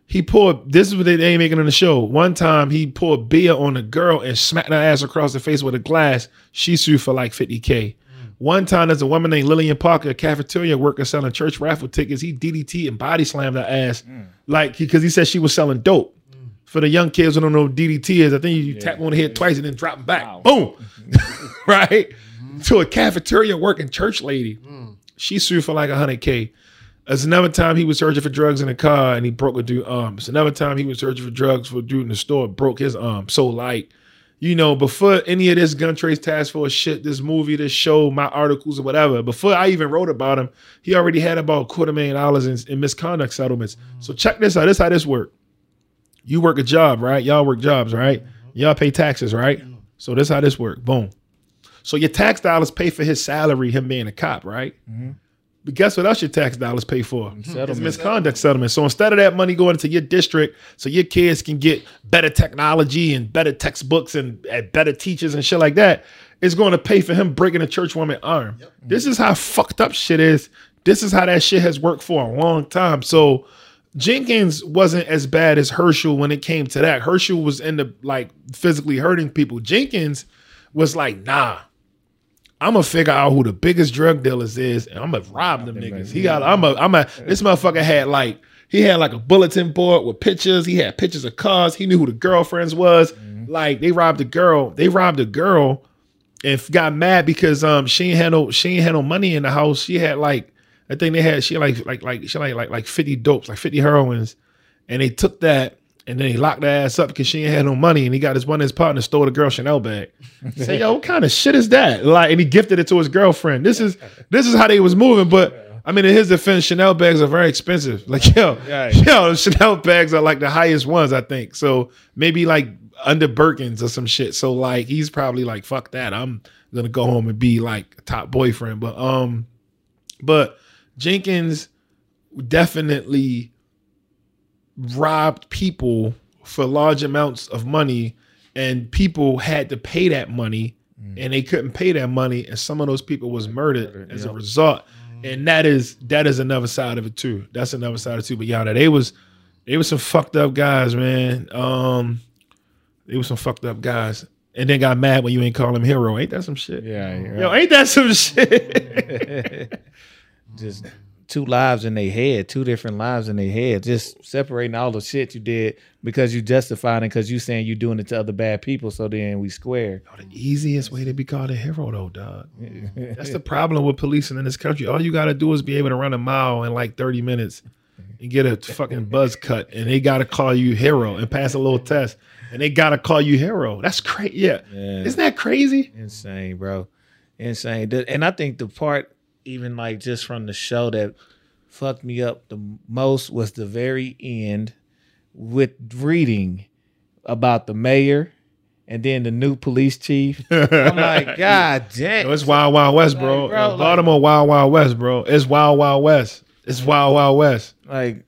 he poured. This is what they, ain't making on the show. One time he poured beer on a girl and smacked her ass across the face with a glass. She sued for like fifty k. One time there's a woman named Lillian Parker, a cafeteria worker selling church raffle tickets. He DDT and body slammed her ass, mm. like because he said she was selling dope. Mm. For the young kids who don't know what DDT is, I think you tap on the head twice and then drop them back. Boom. <laughs> right? Mm-hmm. To a cafeteria working church lady. Mm. She sued for like 100K. There's another time he was searching for drugs in a car and he broke a dude's um, arm. It's another time he was searching for drugs for a dude in the store, broke his arm. So like, you know, before any of this gun trace task force shit, this movie, this show, my articles or whatever, before I even wrote about him, he already had about a quarter million dollars in, in misconduct settlements. So check this out. This how this work. You work a job, right? Y'all work jobs, right? Y'all pay taxes, right? So this how this work. Boom. So your tax dollars pay for his salary, him being a cop, right? Mm-hmm. But guess what else your tax dollars pay for? Mm-hmm. It's Settlement. misconduct settlement. So instead of that money going into your district, so your kids can get better technology and better textbooks and, and better teachers and shit like that, it's going to pay for him breaking a church woman arm. This is how fucked up shit is. This is how that shit has worked for a long time. So Jenkins wasn't as bad as Hersl when it came to that. Hersl was into like physically hurting people. Jenkins was like, nah, I'm gonna figure out who the biggest drug dealers is, and I'm gonna rob them niggas. He got, I'm a, I'm a. This motherfucker had like, he had like a bulletin board with pictures. He had pictures of cars. He knew who the girlfriends was. Like they robbed a girl. They robbed a girl, and got mad because um she ain't had no she ain't had no money in the house. She had like I think they had she had like like like she had like like like 50 dopes, like 50 heroines, and they took that and then he locked her ass up because she ain't had no money, and he got his one of his partners stole the girl Chanel bag. Say, yo, what kind of shit is that? Like, and he gifted it to his girlfriend. This is this is how they was moving, but. I mean, in his defense, Chanel bags are very expensive. Like, yo, Right. <laughs> yo, Chanel bags are like the highest ones, I think. So maybe like under Birkins or some shit. So like, he's probably like, fuck that. I'm gonna go home and be like a top boyfriend. But um, but Jenkins definitely robbed people for large amounts of money, and people had to pay that money, and they couldn't pay that money, and some of those people was murdered as a result. And that is that is another side of it too. That's another side of it too. But yeah, they was they was some fucked up guys, man. Um, they was some fucked up guys, and then got mad when you ain't call him hero. Ain't that some shit? Yeah, Yo, ain't that some shit? <laughs> just two lives in their head, two different lives in their head, just separating all the shit you did because you justified it because you saying you doing it to other bad people. So then we square. the easiest way to be called a hero, though, dog. <laughs> That's the problem with policing in this country. All you got to do is be able to run a mile in like 30 minutes and get a fucking buzz cut, and they got to call you hero and pass a little test, and they got to call you hero. That's crazy. Yeah. Yeah. Isn't that crazy? Insane, bro. Insane. And I think the part, even like just from the show that fucked me up the most was the very end with reading about the mayor and then the new police chief. <laughs> I'm like, God damn. Yo, it's Wild Wild West, bro. Like, bro, Baltimore Wild Wild West, bro. It's Wild Wild West. It's Wild Wild West. like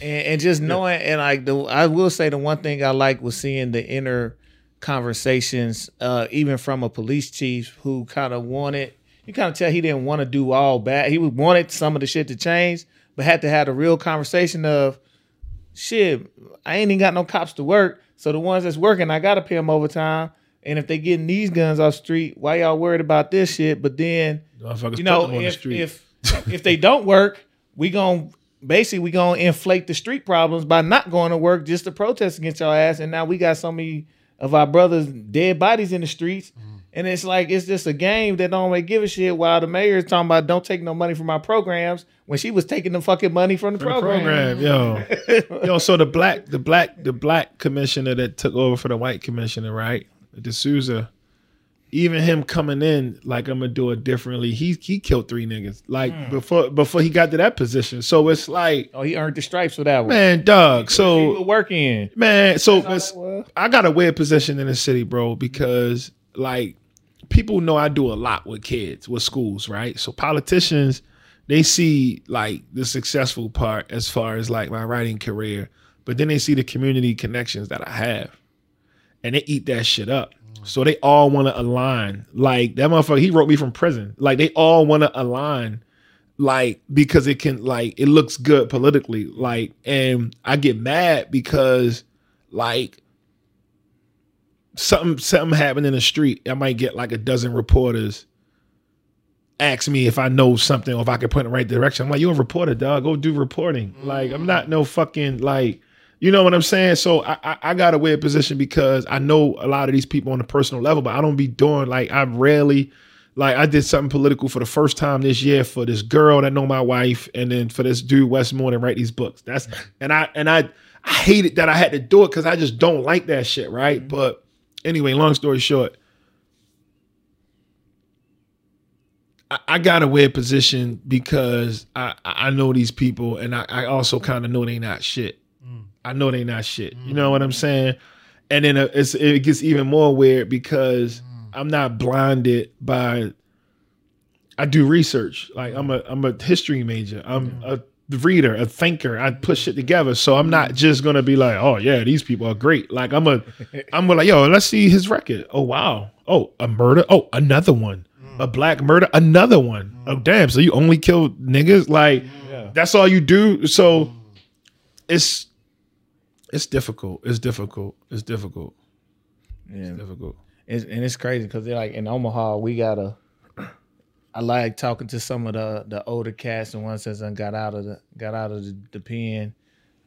and, and just knowing and like the I will say the one thing I like was seeing the inner conversations, uh, even from a police chief who kind of wanted you kind of tell he didn't want to do all bad. He wanted some of the shit to change, but had to have a real conversation of shit. I ain't even got no cops to work, so the ones that's working, I gotta pay them overtime. And if they getting these guns off the street, why y'all worried about this shit? But then you know, on the if if if they don't work, we gonna basically we gonna inflate the street problems by not going to work just to protest against your ass. And now we got so many of our brothers dead bodies in the streets. And it's like it's just a game that don't make give a shit. While the mayor is talking about don't take no money from our programs when she was taking the fucking money from the From the program. program, yo, <laughs> yo. So the black, the black, the black commissioner that took over for the white commissioner, right? De Sousa, even him coming in like I'm gonna do it differently. He he killed three niggas like hmm. before before he got to that position. So it's like, Oh, he earned the stripes for that one. man, Doug. So working. man, so That's all it's, that was. I got a weird position in the city, bro, because like people know I do a lot with kids, with schools, right? So politicians, they see like the successful part as far as like my writing career, but then they see the community connections that I have. And they eat that shit up. So they all want to align. Like that motherfucker, he wrote me from prison. Like they all want to align like because it can like it looks good politically like and i get mad because like something something happened in the street i might get like a dozen reporters ask me if i know something or if i can point in the right direction. I'm like you're a reporter dog. Go do reporting. Like i'm not no fucking like you know what i'm saying? So I, I i got a weird position because i know a lot of these people on a personal level but i don't be doing like i rarely like I did something political for the first time this year for this girl that know my wife, and then for this dude Wes Moore to write these books. That's and I and I I hated that I had to do it because I just don't like that shit, right? Mm-hmm. But anyway, long story short, I, I got a weird position because I I know these people, and I, I also kind of know they not shit. I know they not shit. You know what I'm saying? And then uh, it's, it gets even more weird because I'm not blinded by. I do research. Like I'm a I'm a history major. I'm a reader, a thinker. I put shit together. So I'm not mm. just gonna be like, oh yeah, these people are great. Like I'm a I'm gonna like, yo, let's see his record. Oh wow. Oh, a murder. Oh, another one. A mm. black murder. Another one. Oh mm. damn. So you only kill niggas? Like Yeah. that's all you do. So it's it's difficult. It's difficult. It's difficult. Yeah. It's difficult. It's, and it's crazy because they're like in Omaha, we got a. I like talking to some of the the older cats and ones that got out of the got out of the, the pen.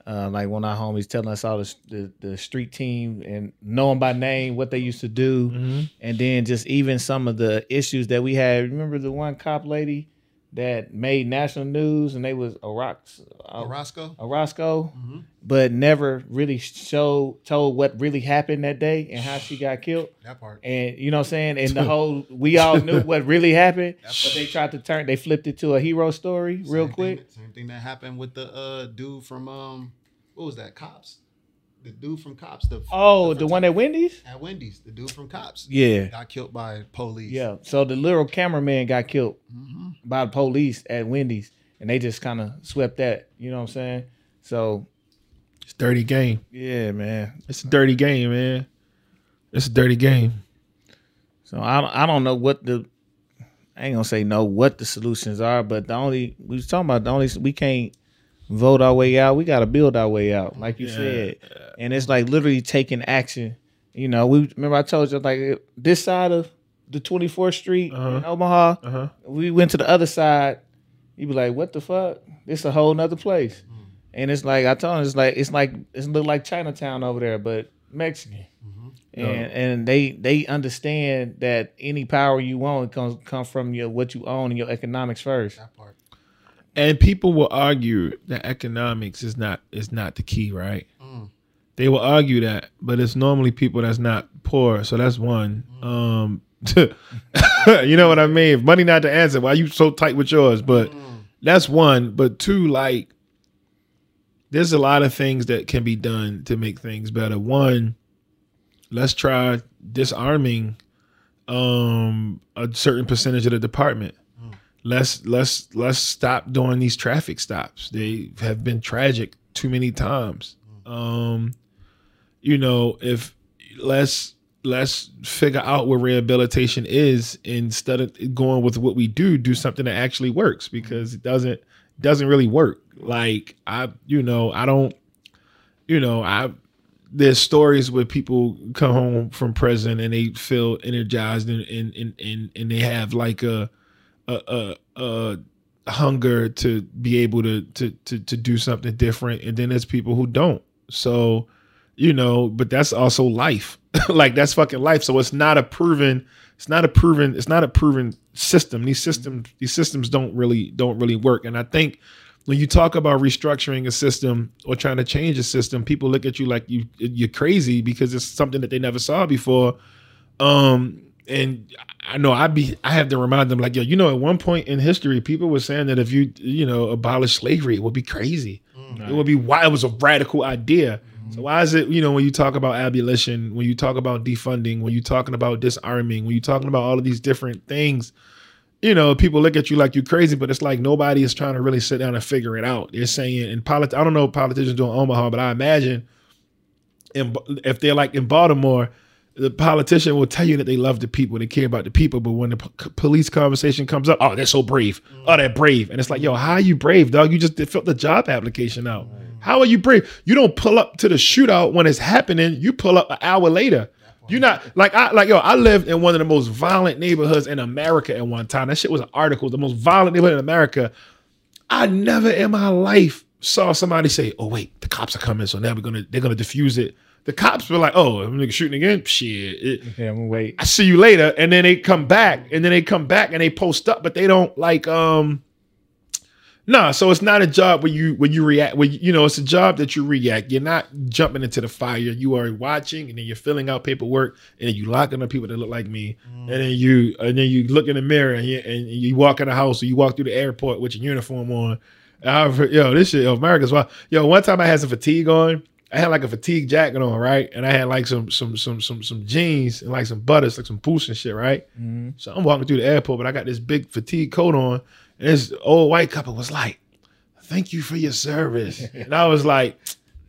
Uh, like one of our homies telling us all the, the the street team and knowing by name what they used to do, and then just even some of the issues that we had. Remember the one cop lady that made national news and they was Iraq, uh, Orozco. Orozco, but never really showed told what really happened that day and how she got killed. That part. And you know what I'm saying? And the <laughs> whole we all knew what really happened, but they tried to turn they flipped it to a hero story real quick. Thing, same thing that happened with the uh, dude from um, what was that? Cops. The dude from Cops. The Oh, the one at Wendy's? at Wendy's. The dude from Cops. Yeah. Got killed by police. Yeah. So the little cameraman got killed Mm-hmm. by the police at Wendy's. And they just kind of swept that. You know what I'm saying? So It's a dirty game. yeah, man. It's a dirty game, man. It's a dirty game. So I don't, I don't know what the I ain't gonna say no what the solutions are, but the only we was talking about the only we can't vote our way out. We got to build our way out, like you said, and it's like literally taking action. You know, we remember I told you like this side of the 24th Street in uh-huh. Omaha. Uh-huh. We went to the other side. You be like, what the fuck? This a whole nother place. Mm. And it's like I told him, it's like it's like it's look like Chinatown over there, but Mexican. Mm-hmm. And and they they understand that any power you want comes come from your what you own and your economics first. That part. And people will argue that economics is not is not the key, right? They will argue that, but it's normally people that's not poor. So that's one. Um, <laughs> you know what I mean? If money not the answer, why you so tight with yours? But that's one. But two, like, there's a lot of things that can be done to make things better. One, let's try disarming um a certain percentage of the department. Let's let's let's stop doing these traffic stops. They have been tragic too many times. Um you know, if let's let's figure out what rehabilitation is instead of going with what we do do something that actually works because it doesn't doesn't really work like i you know i don't you know i there's stories where people come home from prison and they feel energized and and and, and, and they have like a a, a a hunger to be able to to to to do something different. And then there's people who don't. So you know but that's also life. <laughs> Like that's fucking life. So it's not a proven it's not a proven it's not a proven system. These systems these systems don't really don't really work. And i think when you talk about restructuring a system or trying to change a system people look at you like you you're crazy because it's something that they never saw before. Um and I know I be I have to remind them like yo, you know, at one point in history, people were saying that if you you know abolish slavery, it would be crazy. Mm. It would be why it was a radical idea. So mm. why is it you know when you talk about abolition, when you talk about defunding, when you're talking about disarming, when you're talking about all of these different things, you know, people look at you like you're crazy, but it's like nobody is trying to really sit down and figure it out. They're saying in polit- I don't know what politicians do in Omaha, but I imagine in, if they're like in Baltimore, the politician will tell you that they love the people, they care about the people, but when the p- police conversation comes up, oh, they're so brave. Mm. Oh, they're brave. And it's like, yo, how are you brave, dog? You just filled the job application out. How are you brave? You don't pull up to the shootout when it's happening. You pull up an hour later. You're not like I like yo. I lived in one of the most violent neighborhoods in America at one time. That shit was an article. The most violent neighborhood in America. I never in my life saw somebody say, "Oh wait, the cops are coming, so now we're gonna they're gonna defuse it." The cops were like, "Oh, I'm nigga shooting again." Shit, it- Yeah, I'm gonna wait. I see you later, and then they come back, and then they come back and they post up, but they don't like um. Nah, so it's not a job where you where you react. Where you, you know, it's a job that you react. You're not jumping into the fire. You are watching, and then you're filling out paperwork, and then you locking up people that look like me, and then you and then you look in the mirror, and you and you walk in the house, or you walk through the airport with your uniform on. I've, yo, this shit, yo, America's wild. Yo, one time I had some fatigue on. I had like a fatigue jacket on, right? And I had like some some some some some jeans and like some butters, like some boots and shit, right? Mm-hmm. So I'm walking through the airport, but I got this big fatigue coat on, and this old white couple was like, "Thank you for your service," and I was like,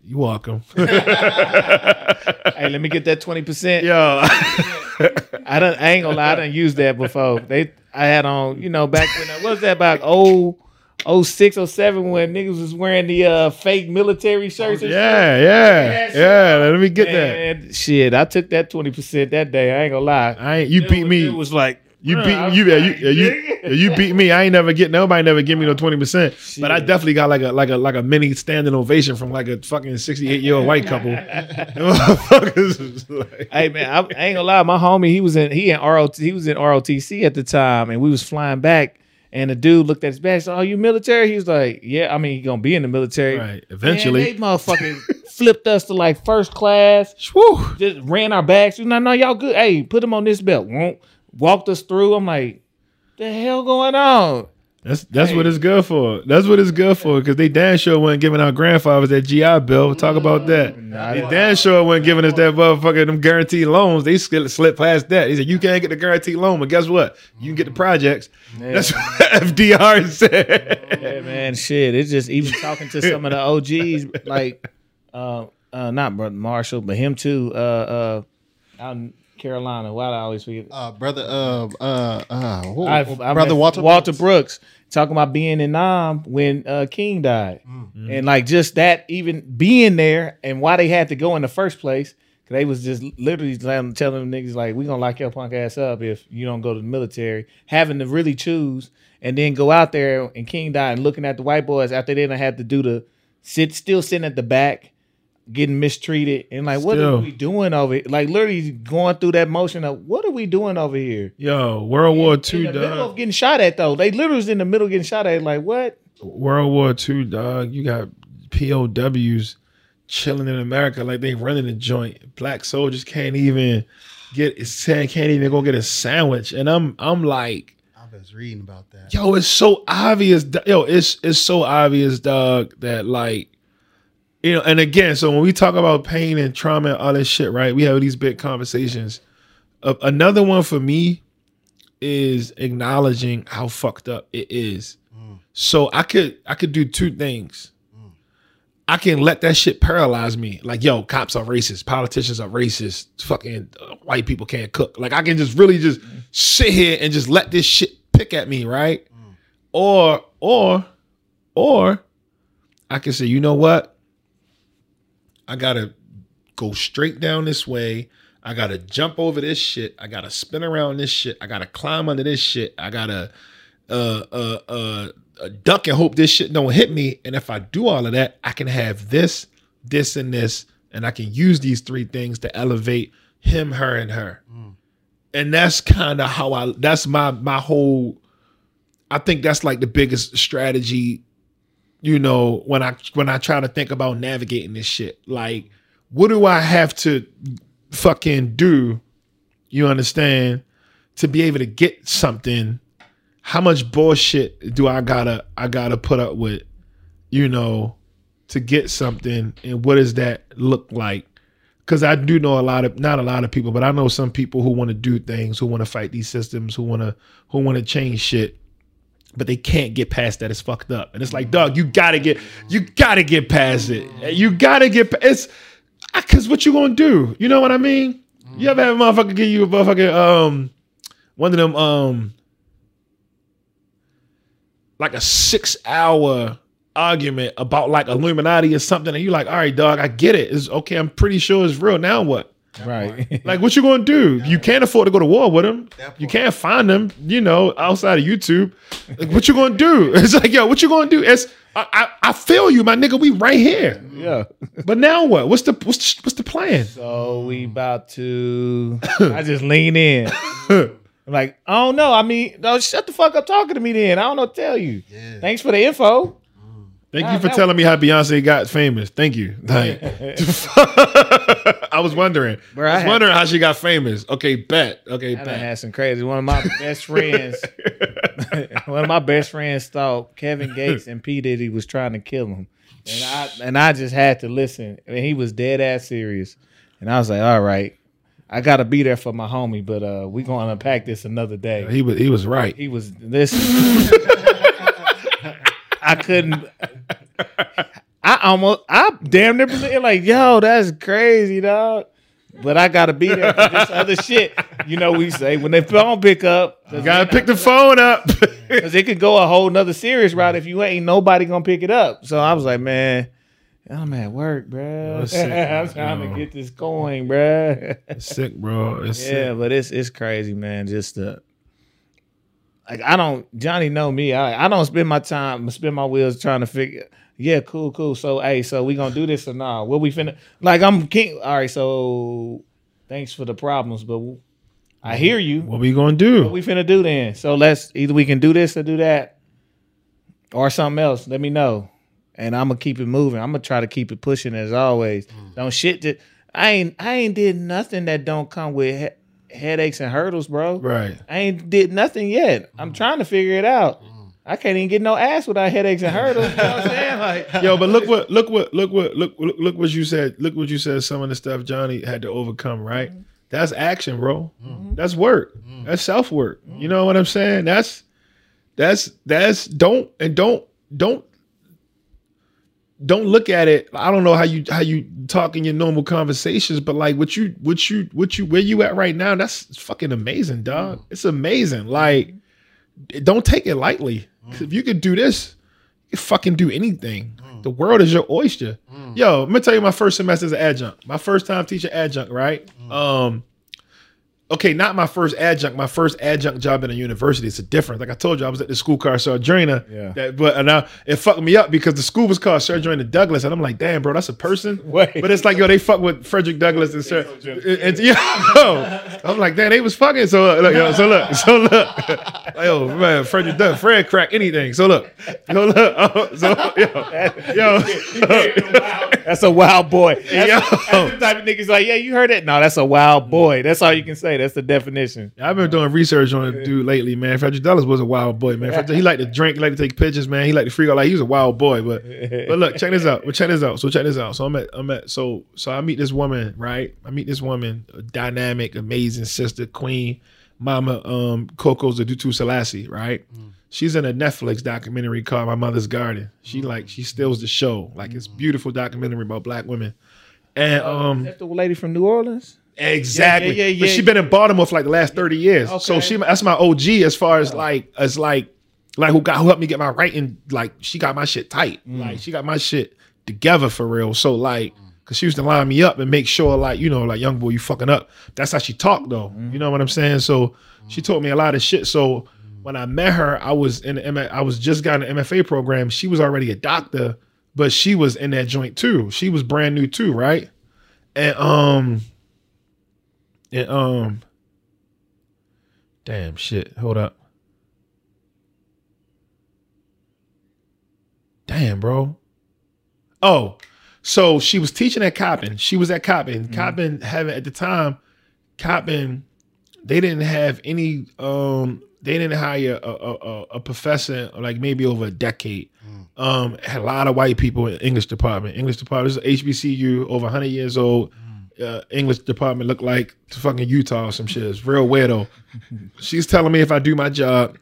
"You welcome." <laughs> hey, let me get that twenty percent. Yo, I don't. I ain't gonna lie. I done used that before. They. I had on. You know, back when. I was that about? Oh. 06, 07 when niggas was wearing the uh, fake military shirts. and yeah, yeah, yeah. Let me get shit. that. Shit, I took that twenty percent that day. I ain't gonna lie. I ain't. You beat me. It was like You beat I was you, yeah, you, yeah, you, yeah, you beat me. I ain't never get nobody never give me no twenty percent. But I definitely got like a like a like a mini standing ovation from like a fucking sixty eight year old white couple. <laughs> <laughs> Like- Hey man, I, I ain't gonna lie. My homie, he was in he in ROT, he was in ROTC at the time, and we was flying back. And the dude looked at his badge. Said, "Oh, you military?" He was like, "Yeah, I mean, he gonna be in the military." right. Eventually, Man, they motherfucking <laughs> flipped us to like first class. Whew. Just ran our bags. No, no, y'all good. Hey, put them on this belt. Won't walked us through. I'm like, the hell going on? That's that's Hey. what it's good for. That's what it's good for because they damn sure wasn't giving our grandfathers that GI Bill. Talk about that. Nah, They damn sure wasn't giving us that motherfucker them guaranteed loans. They slipped, slipped past that. He said you can't get the guaranteed loan, but guess what? You can get the projects. That's what <laughs> FDR said. Yeah, man, shit. It's just even talking to some of the OGs, like uh uh not brother Marshall, but him too, uh uh out in Carolina. Why do I always forget? Uh, brother, uh, uh, uh, who- brother Walter. Walter Brooks talking about being in Nam when uh, King died, and like just that, even being there, and why they had to go in the first place. 'cause They was just literally telling telling them niggas like, "We gonna lock your punk ass up if you don't go to the military." Having to really choose, and then go out there and King died, and looking at the white boys after they done had to do the sit, still sitting at the back, getting mistreated, and like, what Still. are we doing over? here? Like literally going through that motion of what are we doing over here? Yo, World War in II, the middle dog. of getting shot at though. They literally was in the middle getting shot at. Like what? World War II, dog. You got POWs chilling in America like they running the joint. Black soldiers can't even get saying can't even go get a sandwich. And I'm I'm like, I was reading about that. yo, it's so obvious. Yo, it's it's so obvious, dog, that like you know, and again, so when we talk about pain and trauma and all this shit, right? We have these big conversations. Uh, another one for me is acknowledging how fucked up it is. So I could I could do two things. I can let that shit paralyze me. Like, yo, cops are racist, politicians are racist, fucking uh, white people can't cook. Like, I can just really just sit here and just let this shit pick at me, right? Or, or, or, I can say, you know what? I gotta go straight down this way. I gotta jump over this shit. I gotta spin around this shit. I gotta climb under this shit. I gotta uh uh uh uh, duck and hope this shit don't hit me. And if I do all of that, I can have this, this, and this, and I can use these three things to elevate him, her, and her. And that's kind of how I. That's my my whole. I think that's like the biggest strategy. You know, when I when I try to think about navigating this shit, like, what do I have to fucking do? You understand? To be able to get something how much bullshit do I gotta I gotta put up with, you know, to get something, and what does that look like? Because I do know a lot of not a lot of people, but I know some people who want to do things, who want to fight these systems, who want to who want to change shit, but they can't get past that. It's fucked up, and it's like, dog, you gotta get you gotta get past it. You gotta get it's because what you gonna do? You know what I mean? You ever have a motherfucker give you a motherfucking um one of them um like a six hour argument about like Illuminati or something, and you're like, all right, dog, I get it. It's okay. I'm pretty sure it's real. Now what? Right. <laughs> Like, what you gonna do? You can't afford to go to war with them. You can't find them, you know, outside of YouTube. Like, what you gonna do? <laughs> It's like, yo, what you gonna do? It's I, I, I feel you, my nigga. We right here. yeah. But now what? What's the what's the, what's the plan? So we about to. <laughs> I just lean in. I'm like, I don't know. I mean, no, shut the fuck up talking to me then. I don't know what to tell you. Thanks for the info. Thank Nah, you for that- telling me how Beyonce got famous. Thank you. <laughs> Like, <laughs> I was wondering. Bro, I I was had- wondering how she got famous. Okay, bet. Okay, I done bet. had some crazy. One of my best friends, <laughs> one of my best friends thought Kevin Gates and P Diddy was trying to kill him, and I and I just had to listen. And he was dead ass serious, and I was like, all right, I gotta be there for my homie, but uh, we gonna unpack this another day. He was he was right. He was this. I couldn't. I almost, I damn near believe, like, yo, that's crazy, dog. But I gotta be there for this other shit. You know, we say when they phone pick up, You gotta pick the phone up. <laughs> because it could go a whole nother serious route if you ain't nobody gonna pick it up. So I was like, man, I'm at work, bro. <laughs> Sick, I'm trying to get this coin, bro. it's sick, bro. It's Yeah, sick. but it's it's crazy, man. Just the like I don't Johnny know me. I I don't spend my time spend my wheels trying to figure. Yeah, cool, cool. So hey, so we gonna do this or nah? What we finna like? I'm king. All right, so thanks for the problems, but I hear you. What we gonna What do? we finna do then? So let's either we can do this or do that, or something else. Let me know, and I'm gonna keep it moving. I'm gonna try to keep it pushing as always. Mm. Don't shit that I ain't. I ain't did nothing that don't come with he- headaches and hurdles, bro. Right. I ain't did nothing yet. I'm mm. trying to figure it out. Mm. I can't even get no ass without headaches and hurdles. You know what I'm saying? Like, <laughs> Yo, but look what look what look what look look, look what you said. Look what you said. Some of the stuff Johnny had to overcome. Right. Mm-hmm. That's action, bro. Mm-hmm. That's work. Mm. That's self work. You mm-hmm. know what I'm saying? That's that's that's don't and don't don't don't look at it. I don't know how you how you talk in your normal conversations, but like what you what you what you where you at right now, that's fucking amazing, dog. Mm. It's amazing. Like don't take it lightly. Mm. 'Cause If you could do this, you fucking do anything. Mm. The world is your oyster. Yo, let me tell you my first semester as an adjunct. My first time teaching adjunct, right? Um okay, not my first adjunct, my first adjunct job in a university. It's a difference. Like I told you, I was at the school called Sojourner. Yeah. That, but and I, it fucked me up because the school was called Sojourner Douglass, and I'm like, damn, bro, that's a person. <laughs> Wait. But it's like, yo, they fuck with Frederick Douglass and Sir. And, and- <laughs> yo, I'm like, damn, they was fucking. So uh, look, yo, so look, so look, <laughs> yo, man, Frederick Douglass, Fred crack anything. So look, yo, look, uh, so yo, yo. that's a wild boy. That's, Yo. that's the type of niggas like, yeah, you heard it. No, that's a wild boy. That's all you can say. That's the definition. I've been doing research on a dude lately, man. Frederick Douglass was a wild boy, man. Frederick, he liked to drink, he liked to take pictures, man. He liked to freak out, like he was a wild boy. But <laughs> but look, check this out. But check this out. So check this out. So I'm at I'm at so so I meet this woman, right? I meet this woman, a dynamic, amazing sister, queen, Mama um, Coco Zadutu Selassie, right? She's in a Netflix documentary called My Mother's Garden. She like she steals the show. Like it's beautiful documentary about black women. And um That's the lady from New Orleans. Exactly. Yeah, yeah, yeah, But yeah. she been in Baltimore for like the last 30 years. Okay. So she that's my OG as far as like as like like who got who helped me get my writing like she got my shit tight. Mm. Like she got my shit together for real. So like cause she used to line me up and make sure like, you know, like young boy, you fucking up. That's how she talked though. Mm. You know what I'm saying? So she taught me a lot of shit. So when I met her, I was in the M- I was just got an MFA program. She was already a doctor, but she was in that joint too. She was brand new too, right? And um and um damn shit. Hold up. Damn, bro. Oh, so she was teaching at Coppin. She was at Coppin. Coppin having at the time, Coppin, they didn't have any um they didn't hire a, a, a, professor like maybe over a decade. Um, had a lot of white people in English department. English department this is HBCU, over 100 years old. Uh, English department looked like to fucking Utah or some shit. It's real weirdo. She's telling me if I do my job,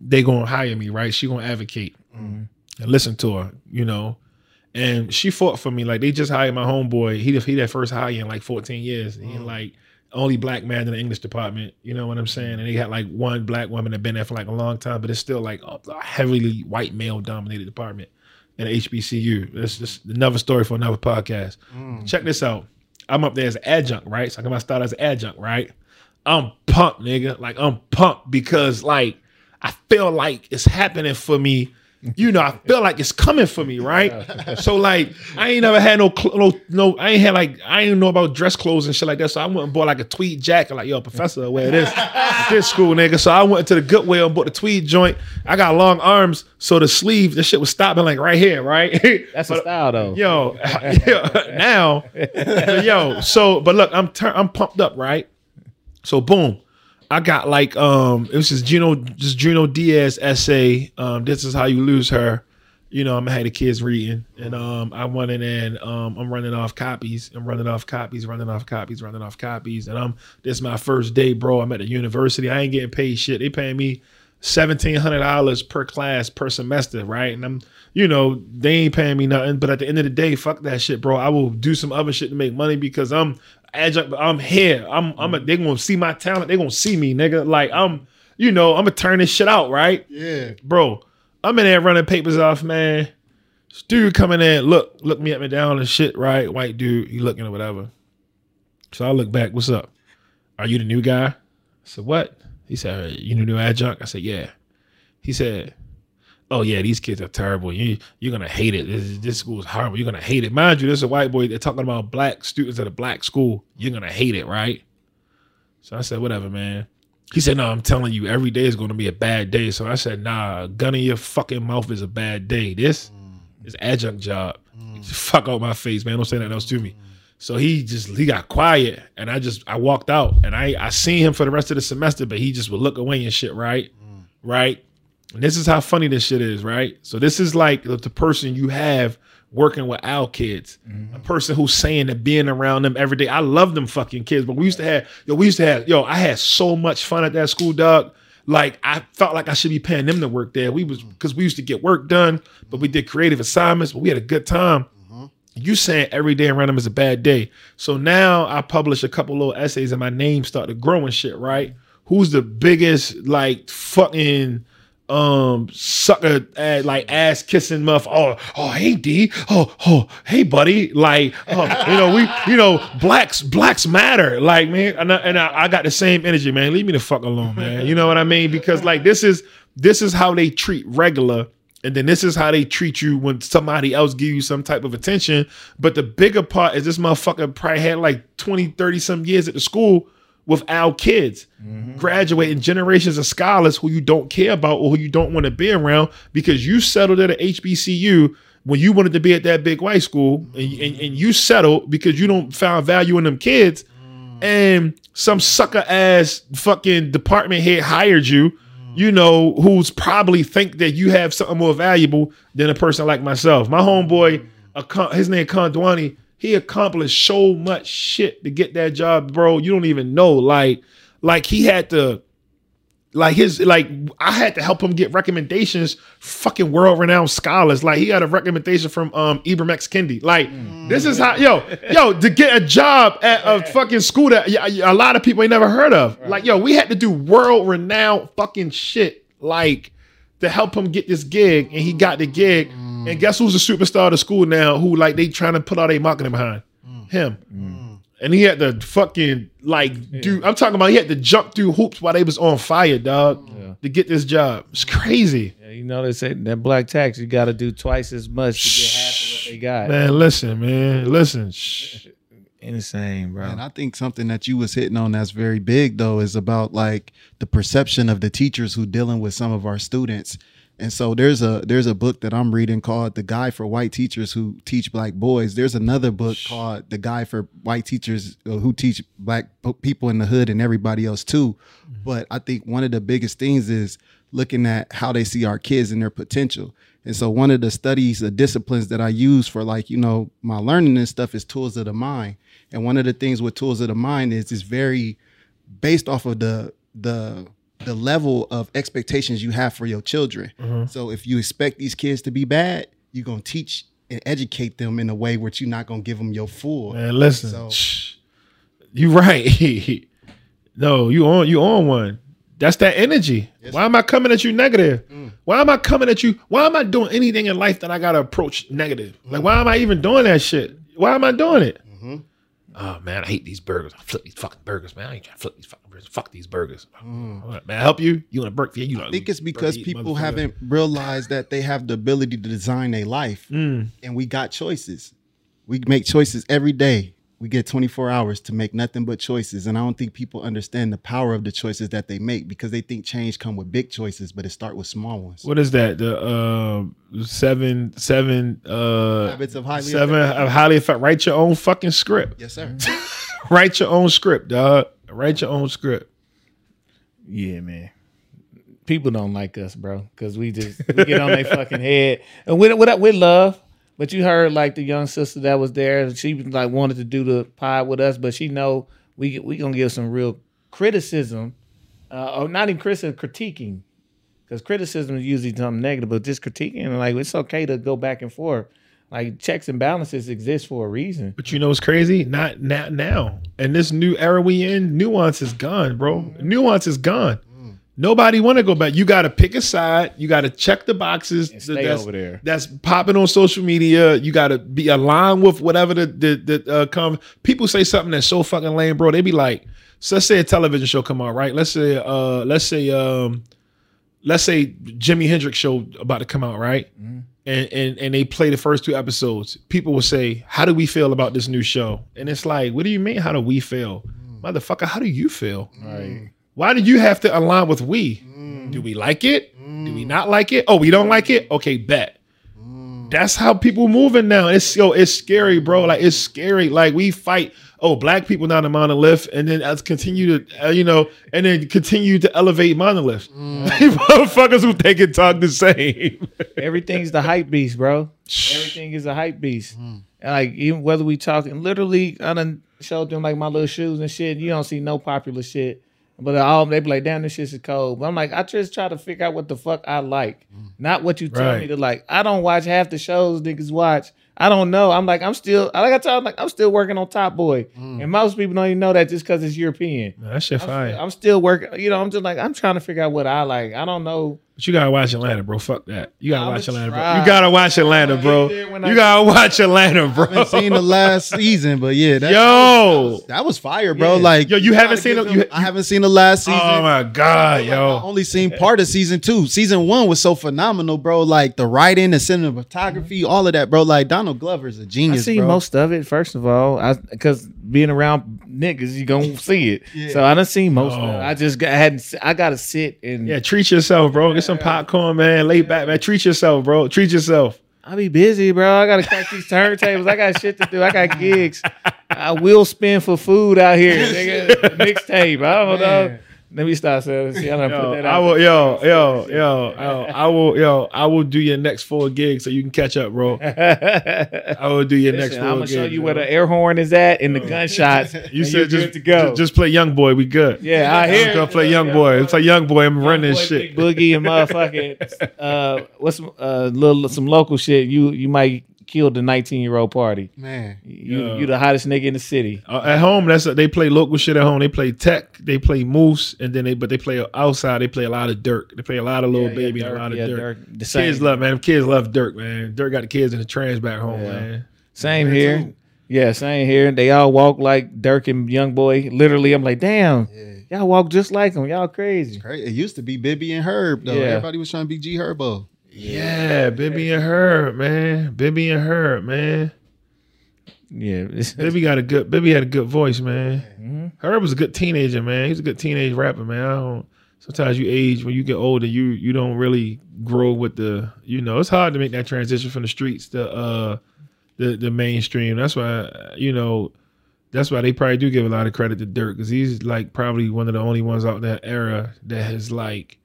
they gonna hire me, right? She gonna advocate mm-hmm. and listen to her, you know. And she fought for me. Like they just hired my homeboy. He he that first hire in like 14 years. He mm-hmm. like only black man in the English department. You know what I'm saying? And they had like one black woman that been there for like a long time, but it's still like a a heavily white male dominated department in HBCU. That's just another story for another podcast. Mm. Check this out. I'm up there as adjunct, right? So I'm gonna start as adjunct, right? I'm pumped, nigga. Like I'm pumped because like I feel like it's happening for me. You know, I feel like it's coming for me, right? So like, I ain't never had no, cl- no, no. I ain't had like, I ain't know about dress clothes and shit like that. So I went and bought like a tweed jacket. Like, yo, professor, wear this, <laughs> this school, nigga. So I went to the Goodwill and bought the tweed joint. I got long arms, so the sleeve, the shit was stopping like right here, right? <laughs> That's a style though. Yo, <laughs> yeah, now, yo, so but look, I'm tur- I'm pumped up, right? So boom, I got like um, it was just Gino, just Junot Diaz essay. Um, this is how you lose her. You know, I'm have the kids reading, and um, I went in and um, I'm running off copies. I'm running off copies, running off copies, running off copies, and I'm this is my first day, bro. I'm at the university. I ain't getting paid shit. They paying me seventeen hundred dollars per class per semester, right? And I'm, you know, they ain't paying me nothing. But at the end of the day, fuck that shit, bro. I will do some other shit to make money because I'm adjunct. I'm here. I'm. I'm. A, mm-hmm. they gonna see my talent. They gonna see me, nigga. Like I'm. You know, I'm gonna turn this shit out, right? Yeah. bro. I'm in there running papers off, man. This dude coming in, look, look me up and down and shit, right? White dude, he looking or whatever. So I look back, what's up? Are you the new guy? I said, what? He said, you the new adjunct? I said, yeah. He said, oh yeah, these kids are terrible. You, you're gonna hate it. This, this school is horrible. You're gonna hate it. Mind you, this is a white boy. They're talking about black students at a black school. You're gonna hate it, right? So I said, whatever, man. He said, no, I'm telling you, every day is going to be a bad day. So I said, nah, gun in your fucking mouth is a bad day. This mm. is adjunct job. Mm. <laughs> Fuck out my face, man. Don't say nothing else to me. So he just he got quiet, and I just I walked out, and I I seen him for the rest of the semester, but he just would look away and shit, right, mm. right. And this is how funny this shit is, right? So this is like the, person you have working with our kids, mm-hmm. a person who's saying that being around them every day. I love them fucking kids, but we used to have yo, we used to have yo. I had so much fun at that school, dog. Like I felt like I should be paying them to work there. We was mm-hmm. because we used to get work done, but we did creative assignments, but we had a good time. Mm-hmm. You saying every day around them is a bad day. So now I publish a couple little essays and my name started growing shit, right? Who's the biggest like fucking um sucker uh, like ass kissing muff. Oh oh hey d. Oh oh hey buddy. Like oh, you know we you know blacks blacks matter. Like man and, I, and I, I got the same energy man. Leave me the fuck alone man. You know what i mean? Because like this is this is how they treat regular and then this is how they treat you when somebody else give you some type of attention. But the bigger part is this motherfucker probably had like 20 30 some years at the school with our kids mm-hmm. graduating generations of scholars who you don't care about or who you don't want to be around because you settled at a HBCU when you wanted to be at that big white school and, mm-hmm. and, and you settled because you don't found value in them kids mm. and some sucker ass fucking department head hired you mm. you know who's probably think that you have something more valuable than a person like myself. My homeboy mm. his name Kondwani he accomplished so much shit to get that job, bro. You don't even know. Like, like he had to like his like I had to help him get recommendations, fucking world renowned scholars. Like he got a recommendation from um Ibram X Kendi. Like this is how yo yo to get a job at a fucking school that a lot of people ain't never heard of. Like yo, we had to do world renowned fucking shit like to help him get this gig, and he got the gig. And guess who's the superstar of the school now? Who like they trying to put all their marketing behind mm. him. Mm. And he had to fucking like do. I'm talking about he had to jump through hoops while they was on fire, dog, to get this job. It's crazy, Yeah, you know they say that black tax you got to do twice as much to get half of what they got. man. Listen, man, listen. Shh. <laughs> Insane, bro. And I think something that you was hitting on that's very big though is about like the perception of the teachers who dealing with some of our students. And so there's a there's a book that I'm reading called The Guide for White Teachers Who Teach Black Boys. There's another book called The Guide for White Teachers uh, Who Teach Black People in the Hood and everybody else too. But I think one of the biggest things is looking at how they see our kids and their potential. And so one of the studies, the disciplines that I use for like, you know, my learning and stuff is tools of the mind. And one of the things with tools of the mind is it's very based off of the the the level of expectations you have for your children. Mm-hmm. So if you expect these kids to be bad, you're gonna teach and educate them in a way where you're not gonna give them your full. Man, listen. So-. You right. <laughs> no, you on you on one. That's that energy. Why am I coming at you negative? Mm. Why am I coming at you? Why am I doing anything in life that I gotta approach negative? Like, mm. why am I even doing that shit? Why am I doing it? Mm-hmm. Oh man, I hate these burgers. I flip these fucking burgers, man. I ain't trying to flip these fucking burgers. Fuck these burgers. Man, I help you? You want to burger? Yeah, you. I think it's because people haven't realized that they have the ability to design their life, and we got choices. We make choices every day. We get 24 hours to make nothing but choices, and I don't think people understand the power of the choices that they make because they think change come with big choices, but it start with small ones. What is that? The um seven seven uh Habits of highly seven effective- of highly effective. Write your own fucking script. Yes, sir. <laughs> Write your own script, dog. Write your own script. Yeah, man. People don't like us, bro, because we just we get on their <laughs> fucking head, and with with with love. But you heard like the young sister that was there, and she like wanted to do the pod with us, but she know we we gonna give some real criticism, uh, or not even criticism, critiquing, because criticism is usually something negative, but just critiquing, like it's okay to go back and forth. Like checks and balances exist for a reason. But you know what's crazy? Not not now. And this new era we in, nuance is gone, bro. Nuance is gone. Nobody want to go back. You got to pick a side. You got to check the boxes And stay that's, over there. That's popping on social media. You got to be aligned with whatever the the, the uh, come. People say something that's so fucking lame, bro. They be like, so let's say a television show come out, right? Let's say, uh, let's say, um, let's say Jimi Hendrix show about to come out, right? Mm-hmm. And, and and they play the first two episodes. People will say, "How do we feel about this new show?" And it's like, "What do you mean? How do we feel, mm. motherfucker? How do you feel? Right. Why do you have to align with we? Mm. Do we like it? Do we mm. not like it? Oh, we don't like it. Okay, bet. That's how people moving now. It's yo, it's scary, bro. Like it's scary. Like we fight. Oh, black people not a monolith, and then us continue to, uh, you know, and then continue to elevate monoliths. Mm. <laughs> Motherfuckers who think and talk the same. <laughs> Everything's the hype beast, bro. Everything is a hype beast. Mm. And like even whether we talking, literally, I done showed them like my little shoes and shit. You don't see no popular shit, but all they be like, "Damn, this shit is cold." But I'm like, I just try to figure out what the fuck I like, mm. not what you tell Right. me to like. I don't watch half the shows niggas watch. I don't know. I'm like, I'm still, like I told, I'm like, I'm still working on Top Boy, mm. and most people don't even know that just because it's European. that shit fine. I'm still working. You know, I'm just like, I'm trying to figure out what I like. I don't know. But you gotta watch Atlanta, bro. Fuck that. You gotta I'ma watch Atlanta, bro. try. You gotta watch Atlanta, bro. there when I- You gotta watch Atlanta, bro. I haven't seen the last <laughs> season, but yeah, that, Yo. that was fire, bro. Yeah. Like, Yo, you haven't seen give it- you- I haven't seen the last oh season. Oh my god, yo. I yo. only seen part of season two. Season one was so phenomenal, bro. Like the writing, the cinematography, all of that, bro. Like Donald Glover's a I genius, I see bro. most of it. First of all, I because being around niggas, you gonna <laughs> see it. So I done seen most of oh. it. I just got, hadn't. I gotta sit and Yeah, treat yourself, bro. Get some popcorn, man. Lay back, man. Treat yourself, bro. Treat yourself. I be busy, bro. I gotta crack these turntables. I got shit to do. I got gigs. I will spend for food out here. <laughs> Nigga, mixtape. I don't know. Let me stop saying. See, I done Yo, put that I will, yo, yo, yo, yo, I will, yo, I will do your next four gigs so you can catch up, bro. <laughs> I will do your next four I'm gonna gigs. show you bro. where the air horn is at and the gunshots. You said just to go. Just, just play Young Boy. We good. yeah, I I'm hear. gonna play Young Boy. Play Young Boy. I'm running Boy, shit. Boogie and motherfucking <laughs> uh, what's some, uh, little some local shit. You you might kill the 19 year old party. Man, You Yeah. you the hottest nigga in the city. Uh, at home, that's they play local shit at home. They play tech, they play moose, and then they but they play outside. They play a lot of Durk. They play a lot of little Yeah, baby yeah, and a lot of yeah, Durk. The same, Kids love man. Kids love Durk, man. Durk got the kids in the trans back home, Yeah. man. same here. Yeah, same here. They all walk like Durk and Young Boy. Literally, I'm like, damn, yeah. y'all walk just like them. Y'all crazy. Great. It used to be Bibby and Herb though. Yeah. Everybody was trying to be G Herbo. Yeah, Bibby and Herb, man. Bibby and Herb, man. Yeah, <laughs> Bibby got a good. Bibby had a good voice, man. Mhm. Herb was a good teenager, man. He's a good teenage rapper, man. I don't. Sometimes you age when you get older, you you don't really grow with the. You know, it's hard to make that transition from the streets to uh the the mainstream. That's why you know. That's why they probably do give a lot of credit to Durk because he's like probably one of the only ones out in that era that has like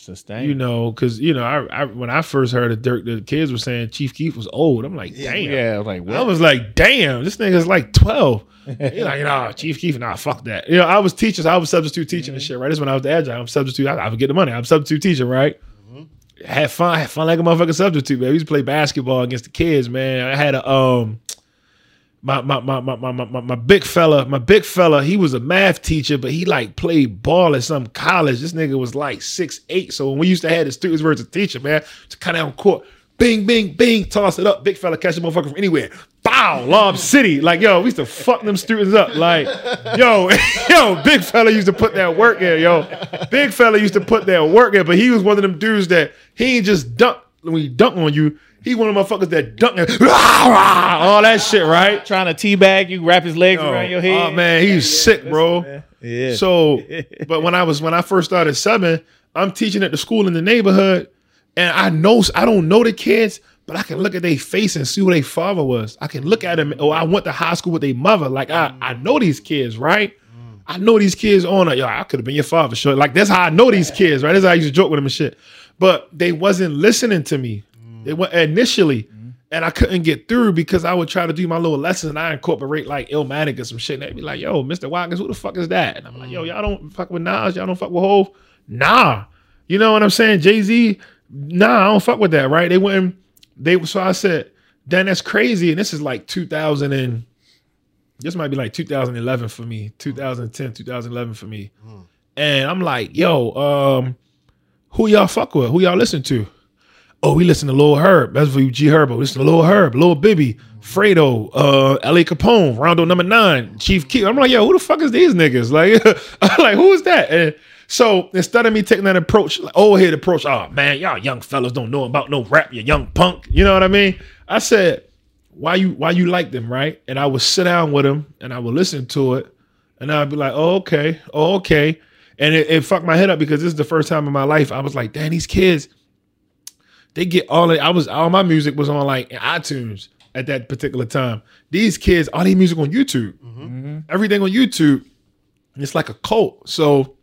Sustain. you know because you know I, I when I first heard of Durk the kids were saying Chief Keef was old. I'm like damn. yeah, I was like, I was like, damn, this nigga's like 12. <laughs> He's like, nah, Chief Keef, nah, fuck that. You know, I was teaching, so I was substitute teaching and shit, right? This is when I was the agile. I'm substitute, I, I would get the money. I'm substitute teaching, right? Had fun, had fun like a motherfucking substitute, man. We used to play basketball against the kids, man. I had a um my my my my my my, my big fella, my big fella, he was a math teacher, but he like played ball at some college. This nigga was like six eight. So when we used to have the students versus the teacher, man, to of on court, bing, bing, bing, toss it up, big fella catch a motherfucker from anywhere. Bow, Lob City. Like, yo, we used to fuck them students up. Like, yo, <laughs> yo, big fella used to put that work in, yo. Big fella used to put that work in, but he was one of them dudes that he ain't just dunk when he dunk on you. He one of them motherfuckers that dunk and <laughs> all that shit, right? trying to teabag you, wrap his legs Oh, around your head. Oh man, he's sick, bro. Yeah. So, <laughs> but when I was when I first started subbing, I'm teaching at the school in the neighborhood, and I know I don't know the kids, but I can look at their face and see who their father was. I can look at them. Oh, I went to high school with their mother. Like I, I know these kids, right? Mm. I know these kids on it. Yo, I could have been your father. Sure. Like that's how I know these kids, right? That's how I used to joke with them and shit. But they wasn't listening to me. They went initially. And I couldn't get through because I would try to do my little lessons and I incorporate like Illmatic or some shit. And they'd be like, yo, Mr. Watkins, who the fuck is that? And I'm like, yo, y'all don't fuck with Nas, y'all don't fuck with Hove. Nah. You know what I'm saying? Jay-Z, nah, I don't fuck with that, right? They went they so I said, then that's crazy. And this is like 2000 and this might be like 2011 for me, 2010, 2011 for me. And I'm like, yo, um, who y'all fuck with? Who y'all listen to? Oh, we listen to Lil Herb. That's for you, G Herbo. Listen to Lil Herb, Lil Bibby, Fredo, uh, L.A. Capone, Rondo number nine, Chief Keef. I'm like, yo, who the fuck is these niggas? Like, <laughs> like, who is that? And so instead of me taking that approach, like old head approach, oh man, y'all young fellas don't know about no rap, you young punk. You know what I mean? I said, why you why you like them, right? And I would sit down with them and I would listen to it, and I'd be like, oh okay, oh okay, and it, it fucked my head up because this is the first time in my life I was like, damn, these kids, they get all I was all my music was on like iTunes at that particular time. These kids, all their music on YouTube, everything on YouTube. It's like a cult. So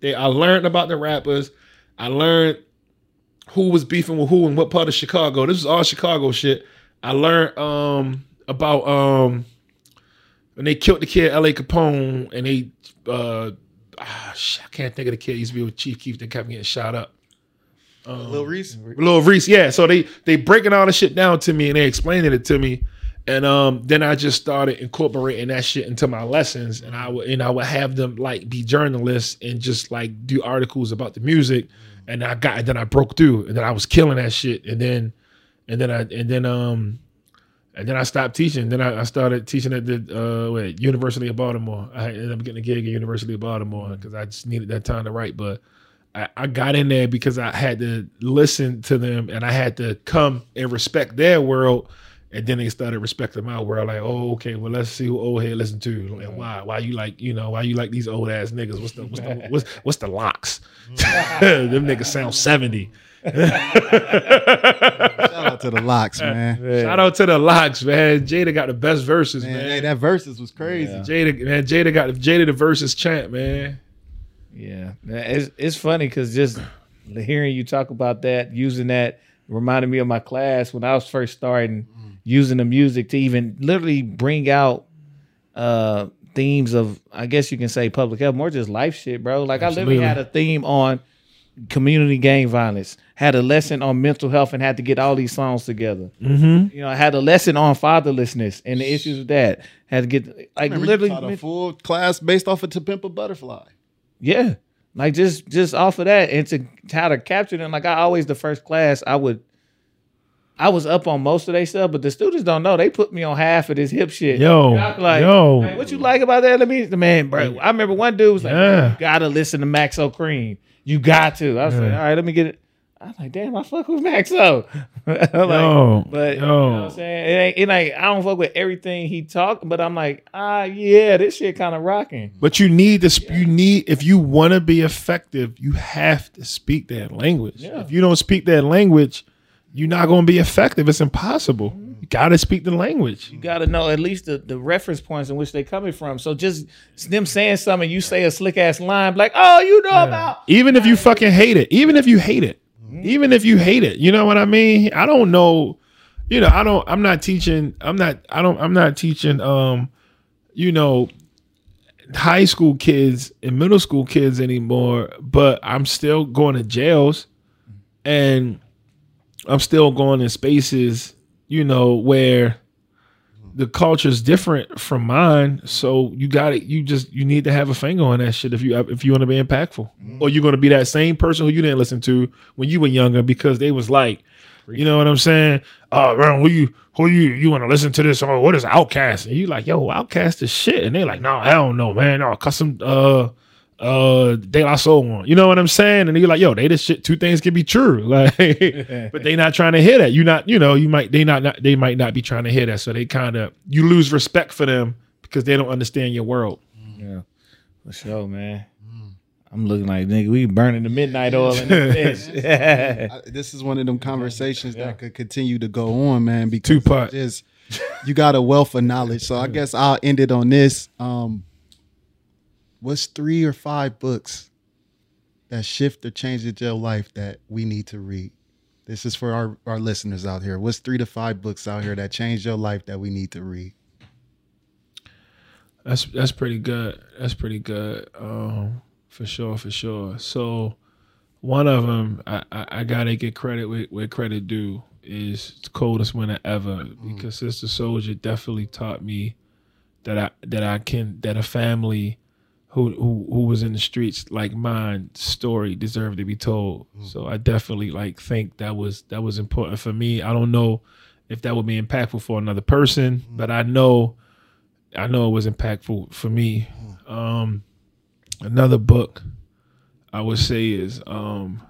they, I learned about the rappers. I learned who was beefing with who and what part of Chicago. This is all Chicago shit. I learned um about um when they killed the kid L.A. Capone and they uh ah, shit, I can't think of the kid. He used to be with Chief Keef that kept getting shot up. Lil Reese. Lil Reese, yeah. So they they breaking all the shit down to me and they explaining it to me. And um, then I just started incorporating that shit into my lessons, and I would and I would have them like be journalists and just like do articles about the music. And I got and then I broke through, and then I was killing that shit. And then and then I and then um and then I stopped teaching. Then I, I started teaching at the uh, wait, University of Baltimore. I ended up getting a gig at University of Baltimore because I just needed that time to write. But I, I got in there because I had to listen to them and I had to come and respect their world. And then they started respecting my world. Like, oh, okay, well, let's see who old head listen to. Like, why? Why you like, you know, why you like these old ass niggas? What's the what's the <laughs> what's, what's the LOX? <laughs> them niggas sound 70. Shout out to the LOX, man. Shout out to the LOX, man. Jada got the best verses, Man, man. hey, that verses was crazy. Jada, man, Jada got Jada the verses champ, man. Yeah, it's it's funny because just hearing you talk about that, using that, reminded me of my class when I was first starting using the music to even literally bring out uh themes of, I guess you can say public health, more just life shit, bro. Like I literally had a theme on community gang violence, had a lesson on mental health, and had to get all these songs together. Mm-hmm. You know, I had a lesson on fatherlessness and the issues with that. Had to get like Remember, literally taught a full class based off of To Pimp a Butterfly. yeah. Like just just off of that and to how to capture them. Like I always the first class I would I was up on most of their stuff, but the students don't know. They put me on half of this hip shit. Yo, like, yo. "Hey, what you like about that? Let me the man, bro. I remember one dude was like, Yeah. you gotta listen to Maxo Kream. You got to. I was like, all right, let me get it. I was like, damn, I fuck with Maxo. <laughs> like, Yo, but yo. you know what I'm saying? It ain't, it ain't I don't fuck with everything he talk, but I'm like, ah yeah, this shit kind of rocking. But you need to. sp- You need if you want to be effective, you have to speak that language. Yeah. If you don't speak that language, you're not going to be effective. It's impossible. You got to speak the language. You got to know at least the, the reference points in which they're coming from. So just them saying something, you say a slick ass line, like, oh, you know about. Even if you fucking hate it, even if you hate it, even if you hate it, you know what I mean? I don't know, you know, I don't, I'm not teaching, I'm not, I don't, I'm not teaching, um, you know, high school kids and middle school kids anymore, but I'm still going to jails and I'm still going in spaces, you know, where the culture is different from mine. So you got it. You just you need to have a finger on that shit if you if you want to be impactful, or you're going to be that same person who you didn't listen to when you were younger because they was like, you know what I'm saying? Oh, man, who you who you you want to listen to this? Oh, what is OutKast? And you like, yo, OutKast is shit, and they like, no, I don't know, man. No, custom uh uh De La Soul one. You know what I'm saying? And you're like, yo, they this shit two things can be true. <laughs> Like <laughs> but they not trying to hear that. You not, you know, you might they not, not they might not be trying to hear that. So they kind of you lose respect for them because they don't understand your world. Yeah, for sure, man. I'm looking like nigga, we burning the midnight oil in this <laughs> bitch. I- this is one of them conversations that could continue to go on, man. Because Two-part. just you got a wealth of knowledge. So I guess I'll end it on this. Um, what's three or five books that shift or changed your life that we need to read? This is for our, our listeners out here. What's three to five books out here that changed your life that we need to read? That's that's pretty good. That's pretty good. Um, for sure, for sure. So one of them, I, I, I gotta get credit where, where credit due is coldest winter ever because Sister Souljah definitely taught me that I that I can that a family who who who was in the streets like mine story deserved to be told. So I definitely like think that was that was important for me. I don't know if that would be impactful for another person, but I know I know it was impactful for me. Um, another book I would say is um,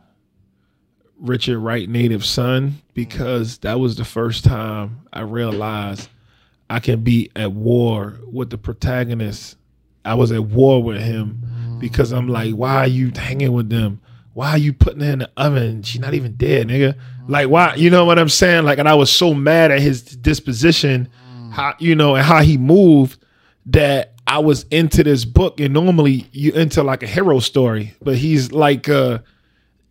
Richard Wright Native Son because that was the first time I realized I can be at war with the protagonist. I was at war with him because I'm like, why are you hanging with them? Why are you putting her in the oven? She's not even dead, nigga. Like, why? You know what I'm saying? Like, and I was so mad at his disposition, how you know, and how he moved that I was into this book. And normally you into like a hero story, but he's like, uh,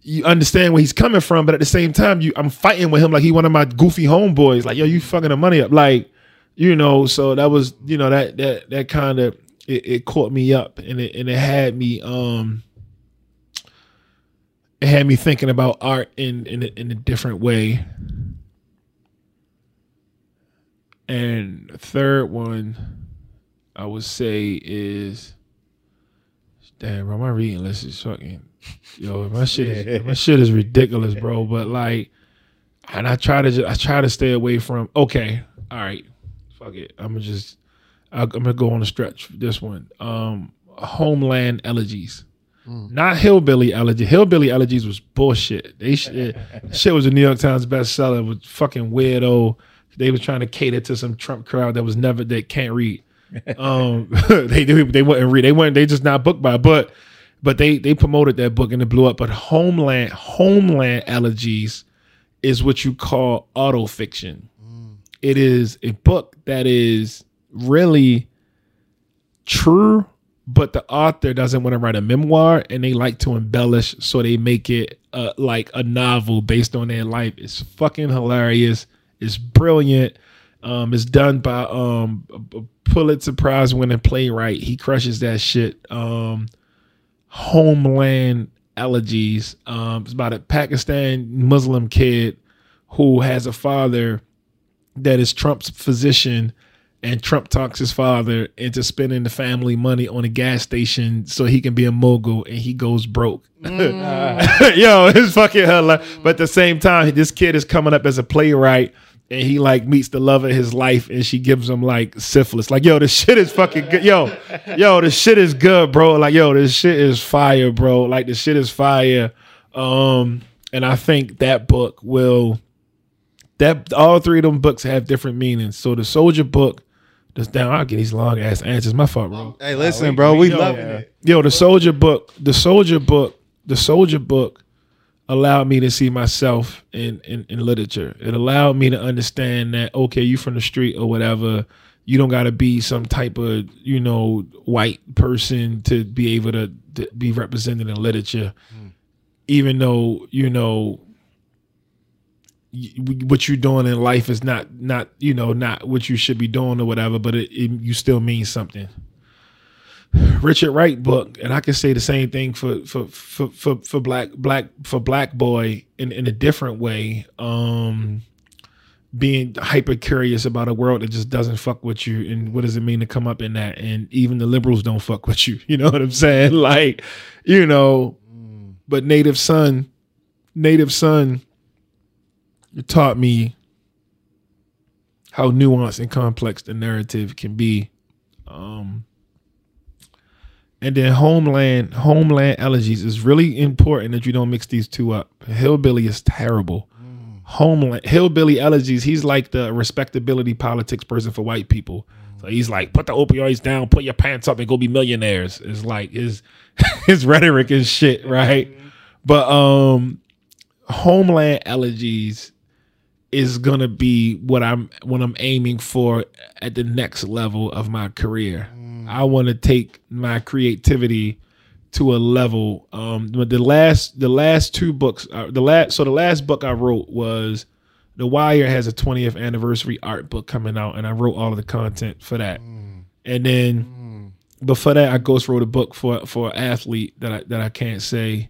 you understand where he's coming from, but at the same time, you I'm fighting with him like he one of my goofy homeboys. Like, yo, you fucking the money up, like, you know. So that was, you know, that that that kind of it, it caught me up, and it and it had me um, it had me thinking about art in in a, in a different way. And third one, I would say is, damn, bro, my reading list is fucking, yo, my <laughs> shit is my shit is ridiculous, bro. But like, and I try to just, I try to stay away from. Okay, all right, fuck it. I'm gonna just I'm gonna go on a stretch for this one. Um, Homeland Elegies. Not hillbilly elegy. Hillbilly elegies was bullshit. They shit, <laughs> shit was a New York Times bestseller. Was fucking weirdo. They was trying to cater to some Trump crowd that was never that can't read. Um, <laughs> they they they wouldn't read. They weren't. They just not book by. But but they they promoted that book and it blew up. But Homeland Homeland Elegies is what you call auto fiction. It is a book that is really true but the author doesn't want to write a memoir and they like to embellish so they make it uh, like a novel based on their life. It's fucking hilarious. It's brilliant. Um, it's done by um, a pulitzer prize winning playwright. He crushes that shit. Um, homeland elegies. Um, it's about a pakistan muslim kid who has a father that is trump's physician and Trump talks his father into spending the family money on a gas station so he can be a mogul and he goes broke. <laughs> Yo, it's fucking hilarious. But at the same time, this kid is coming up as a playwright and he like meets the love of his life and she gives him like syphilis. Like, yo, this shit is fucking good. Yo, yo, this shit is good, bro. Like, yo, this shit is fire, bro. Like, this shit is fire. Um, and I think that book will that all three of them books have different meanings. So the Souljah book just down, I'll get these long ass answers. My fault, bro. Hey, listen, bro, we yo, loving yeah. it. Yo, the Souljah book, the Souljah book, the Souljah book allowed me to see myself in, in in literature. It allowed me to understand that okay, you from the street or whatever, you don't got to be some type of you know white person to be able to, to be represented in literature. Even though you know y- what you're doing in life is not not you know not what you should be doing or whatever, but it, it you still mean something. Richard Wright book, and I can say the same thing for for for for, for black black for black boy in in a different way. Um, being hyper curious about a world that just doesn't fuck with you, and what does it mean to come up in that? And even the liberals don't fuck with you. <laughs> You know what I'm saying? Like, you know, but Native Son, Native Son taught me how nuanced and complex the narrative can be. Um, and then Homeland, Homeland Elegies is really important that you don't mix these two up. Hillbilly is terrible. Homeland, Hillbilly Elegies, he's like the respectability politics person for white people. So he's like, put the opioids down, put your pants up, and go be millionaires. It's like his <laughs> his rhetoric is shit, right? But um, Homeland Elegies is gonna be what I'm what I'm aiming for at the next level of my career. I want to take my creativity to a level. Um, but the last the last two books, uh, the last so the last book I wrote was The Wire has a 20th anniversary art book coming out, and I wrote all of the content for that. And then before that, I ghost wrote a book for for an athlete that I that I can't say.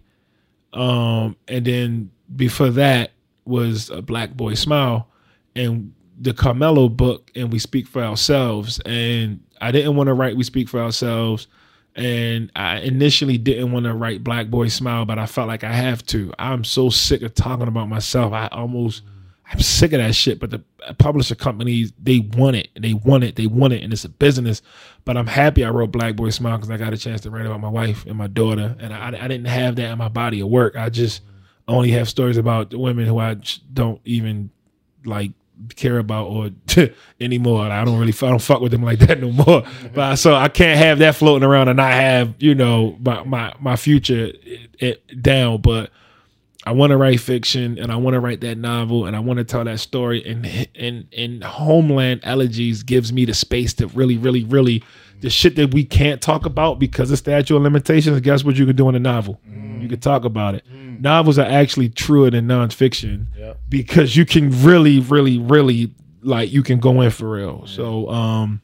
Um, and then before that was a Black Boy Smile, and the Carmelo book, and we speak for ourselves. And I didn't want to write We Speak for Ourselves, and I initially didn't want to write Black Boy Smile, but I felt like I have to. I'm so sick of talking about myself. I almost. I'm sick of that shit. But the publisher companies, they want it. They want it. They want it. And it's a business. But I'm happy I wrote Black Boy Smile because I got a chance to write about my wife and my daughter. And I, I didn't have that in my body of work. I just only have stories about the women who I don't even like care about or <laughs> anymore. I don't really I don't fuck with them like that no more. But so I can't have that floating around and not have you know my my my future it, it down. But I want to write fiction and I want to write that novel and I want to tell that story and and and Homeland Elegies gives me the space to really really really the shit that we can't talk about because of statute of limitations. Guess what you can do in a novel? You can talk about it. Novels are actually truer than nonfiction because you can really really really like you can go in for real. So um,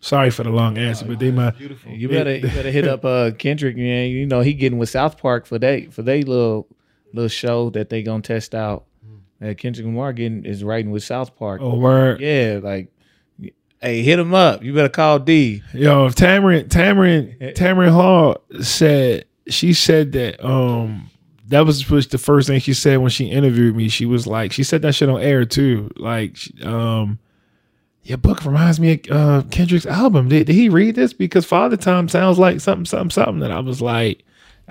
sorry for the long answer, but they might. You better you better hit up uh Kendrick, man. You know he getting with South Park for they for they little little show that they gonna test out. Uh, Kendrick Lamar getting is writing with South Park. Oh word. Yeah, like hey, hit him up. You better call D. Yo, if Tamron Tamron Tamron Hall said she said that um that was the first thing she said when she interviewed me. She was like, she said that shit on air too. Like, um, your book reminds me of uh, Kendrick's album. Did, did he read this? Because Father Time sounds like something, something, something. And I was like,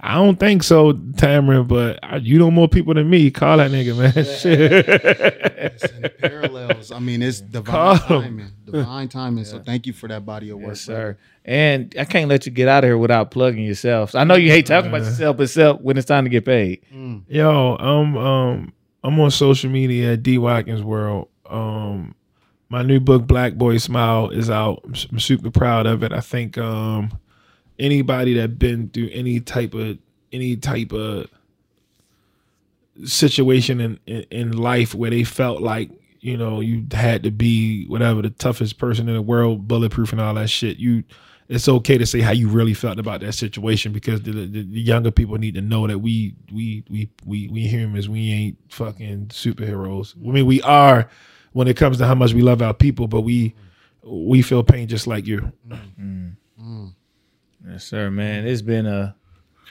I don't think so, Tamron. But I, you know more people than me. Call that nigga, man. <laughs> Shit. It's in the parallels. I mean, it's divine Call 'em. timing. Divine timing. So thank you for that body of work, Yes, sir. And I can't let you get out of here without plugging yourself. I know you hate talking about yourself, but self when it's time to get paid. Yo, I'm um I'm on social media at D Watkins World. Um my new book Black Boy Smile is out. I'm, s- I'm super proud of it. I think um anybody that been through any type of any type of situation in, in in life where they felt like you know you had to be whatever the toughest person in the world, bulletproof and all that shit. You, it's okay to say how you really felt about that situation because the, the, the younger people need to know that we we we we we humans. We ain't fucking superheroes. I mean, we are when it comes to how much we love our people, but we we feel pain just like you. Mm. Mm. Mm. Yes, sir, man. It's been a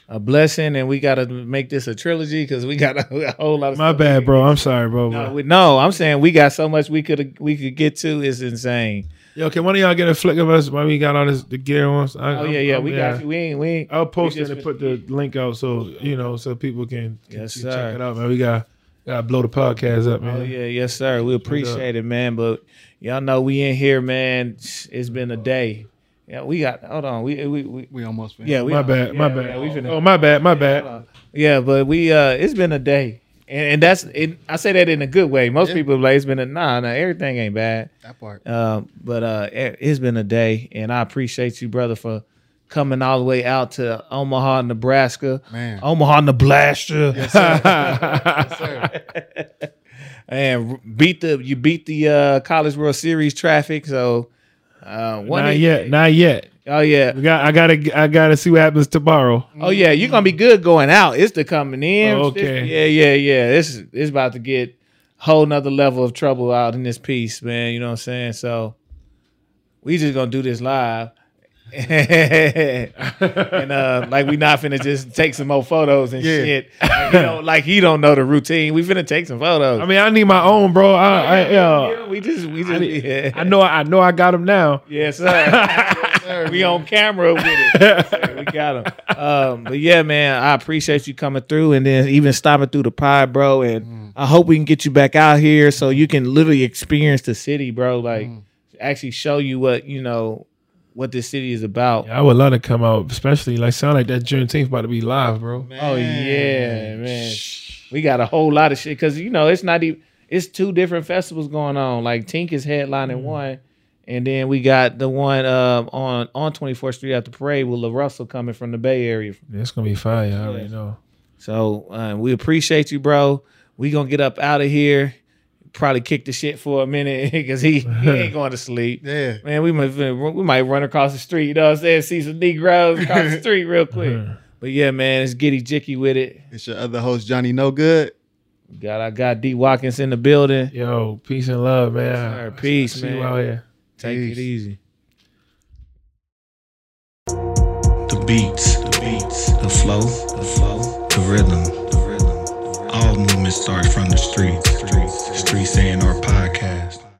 a blessing, and we got to make this a trilogy because we got a, a whole lot of. My bad, bro. I'm sorry, bro. No, we, no, I'm saying we got so much we could we could get to. It's insane. Yo, can one of y'all get a flick of us while we got all this the gear on? I, Oh yeah, yeah, we got you. We ain't we ain't. I'll post it and put the link out so you know so people can, can Yes, check it out, man. We got gotta blow the podcast up, oh, man. Oh yeah, yes sir. We appreciate it, man. But y'all know we in here, man. It's been a day. Yeah, we got. Hold on. We we, we We almost finished. yeah. We, my bad, my yeah, bad. yeah, we finna- oh, my bad, my bad. Yeah, but we uh it's been a day. And, and that's it, I say that in a good way. Most Yeah. people like it's been a nah, nah, everything ain't bad. that part. Um, but uh it- it's been a day and I appreciate you, brother, for coming all the way out to Omaha, Nebraska. Man. Omaha, Nebraska. Yes, sir. <laughs> yes, sir. and beat the you beat the uh College World Series traffic. So uh one Not yet, not yet. Oh yeah. We got. I gotta. I gotta see what happens tomorrow. Oh yeah, you're gonna be good going out. It's the coming in. Oh, okay. This- yeah, yeah, yeah. This is it's about to get whole nother level of trouble out in this piece, man. You know what I'm saying? So we just gonna do this live. <laughs> and uh like we not finna just take some more photos and Yeah. shit. Like, you know, like he don't know the routine. We finna take some photos. I mean, I need my own, bro. I, I, yeah, yeah. we just we I, just need- yeah. I know. I know. I got them now. <laughs> Yes, sir. we on camera with it. Yes, sir. We got him. Um, but yeah, man, I appreciate you coming through and then even stopping through the pod, bro. And I hope we can get you back out here so you can literally experience the city, bro. Like actually show you what you know what this city is about. I would love to come out, especially like sound like that Juneteenth about to be live, bro. Oh yeah, man. We got a whole lot of shit because you know it's not even it's two different festivals going on. Like Tink is headlining one, and then we got the one um, on on 24th Street at the parade with LaRussell coming from the Bay Area. It's gonna be fire. I already know. So uh, we appreciate you, bro. We gonna get up out of here. Probably kick the shit for a minute <laughs> because he, he ain't <laughs> going to sleep. Yeah. Man, we might we might run across the street. You know what I'm saying? See some Negroes across the <laughs> street real quick. Uh-huh. But yeah, man, it's giddy jicky with it. It's your other host, Johnny No Good. Got I got D Watkins in the building. Yo, peace and love, man. sir. Peace, See you man. out here. Take Peace. it easy. The beats, the beats, the flow, the flow, the rhythm. All movements start from the streets. Streets A&R podcast.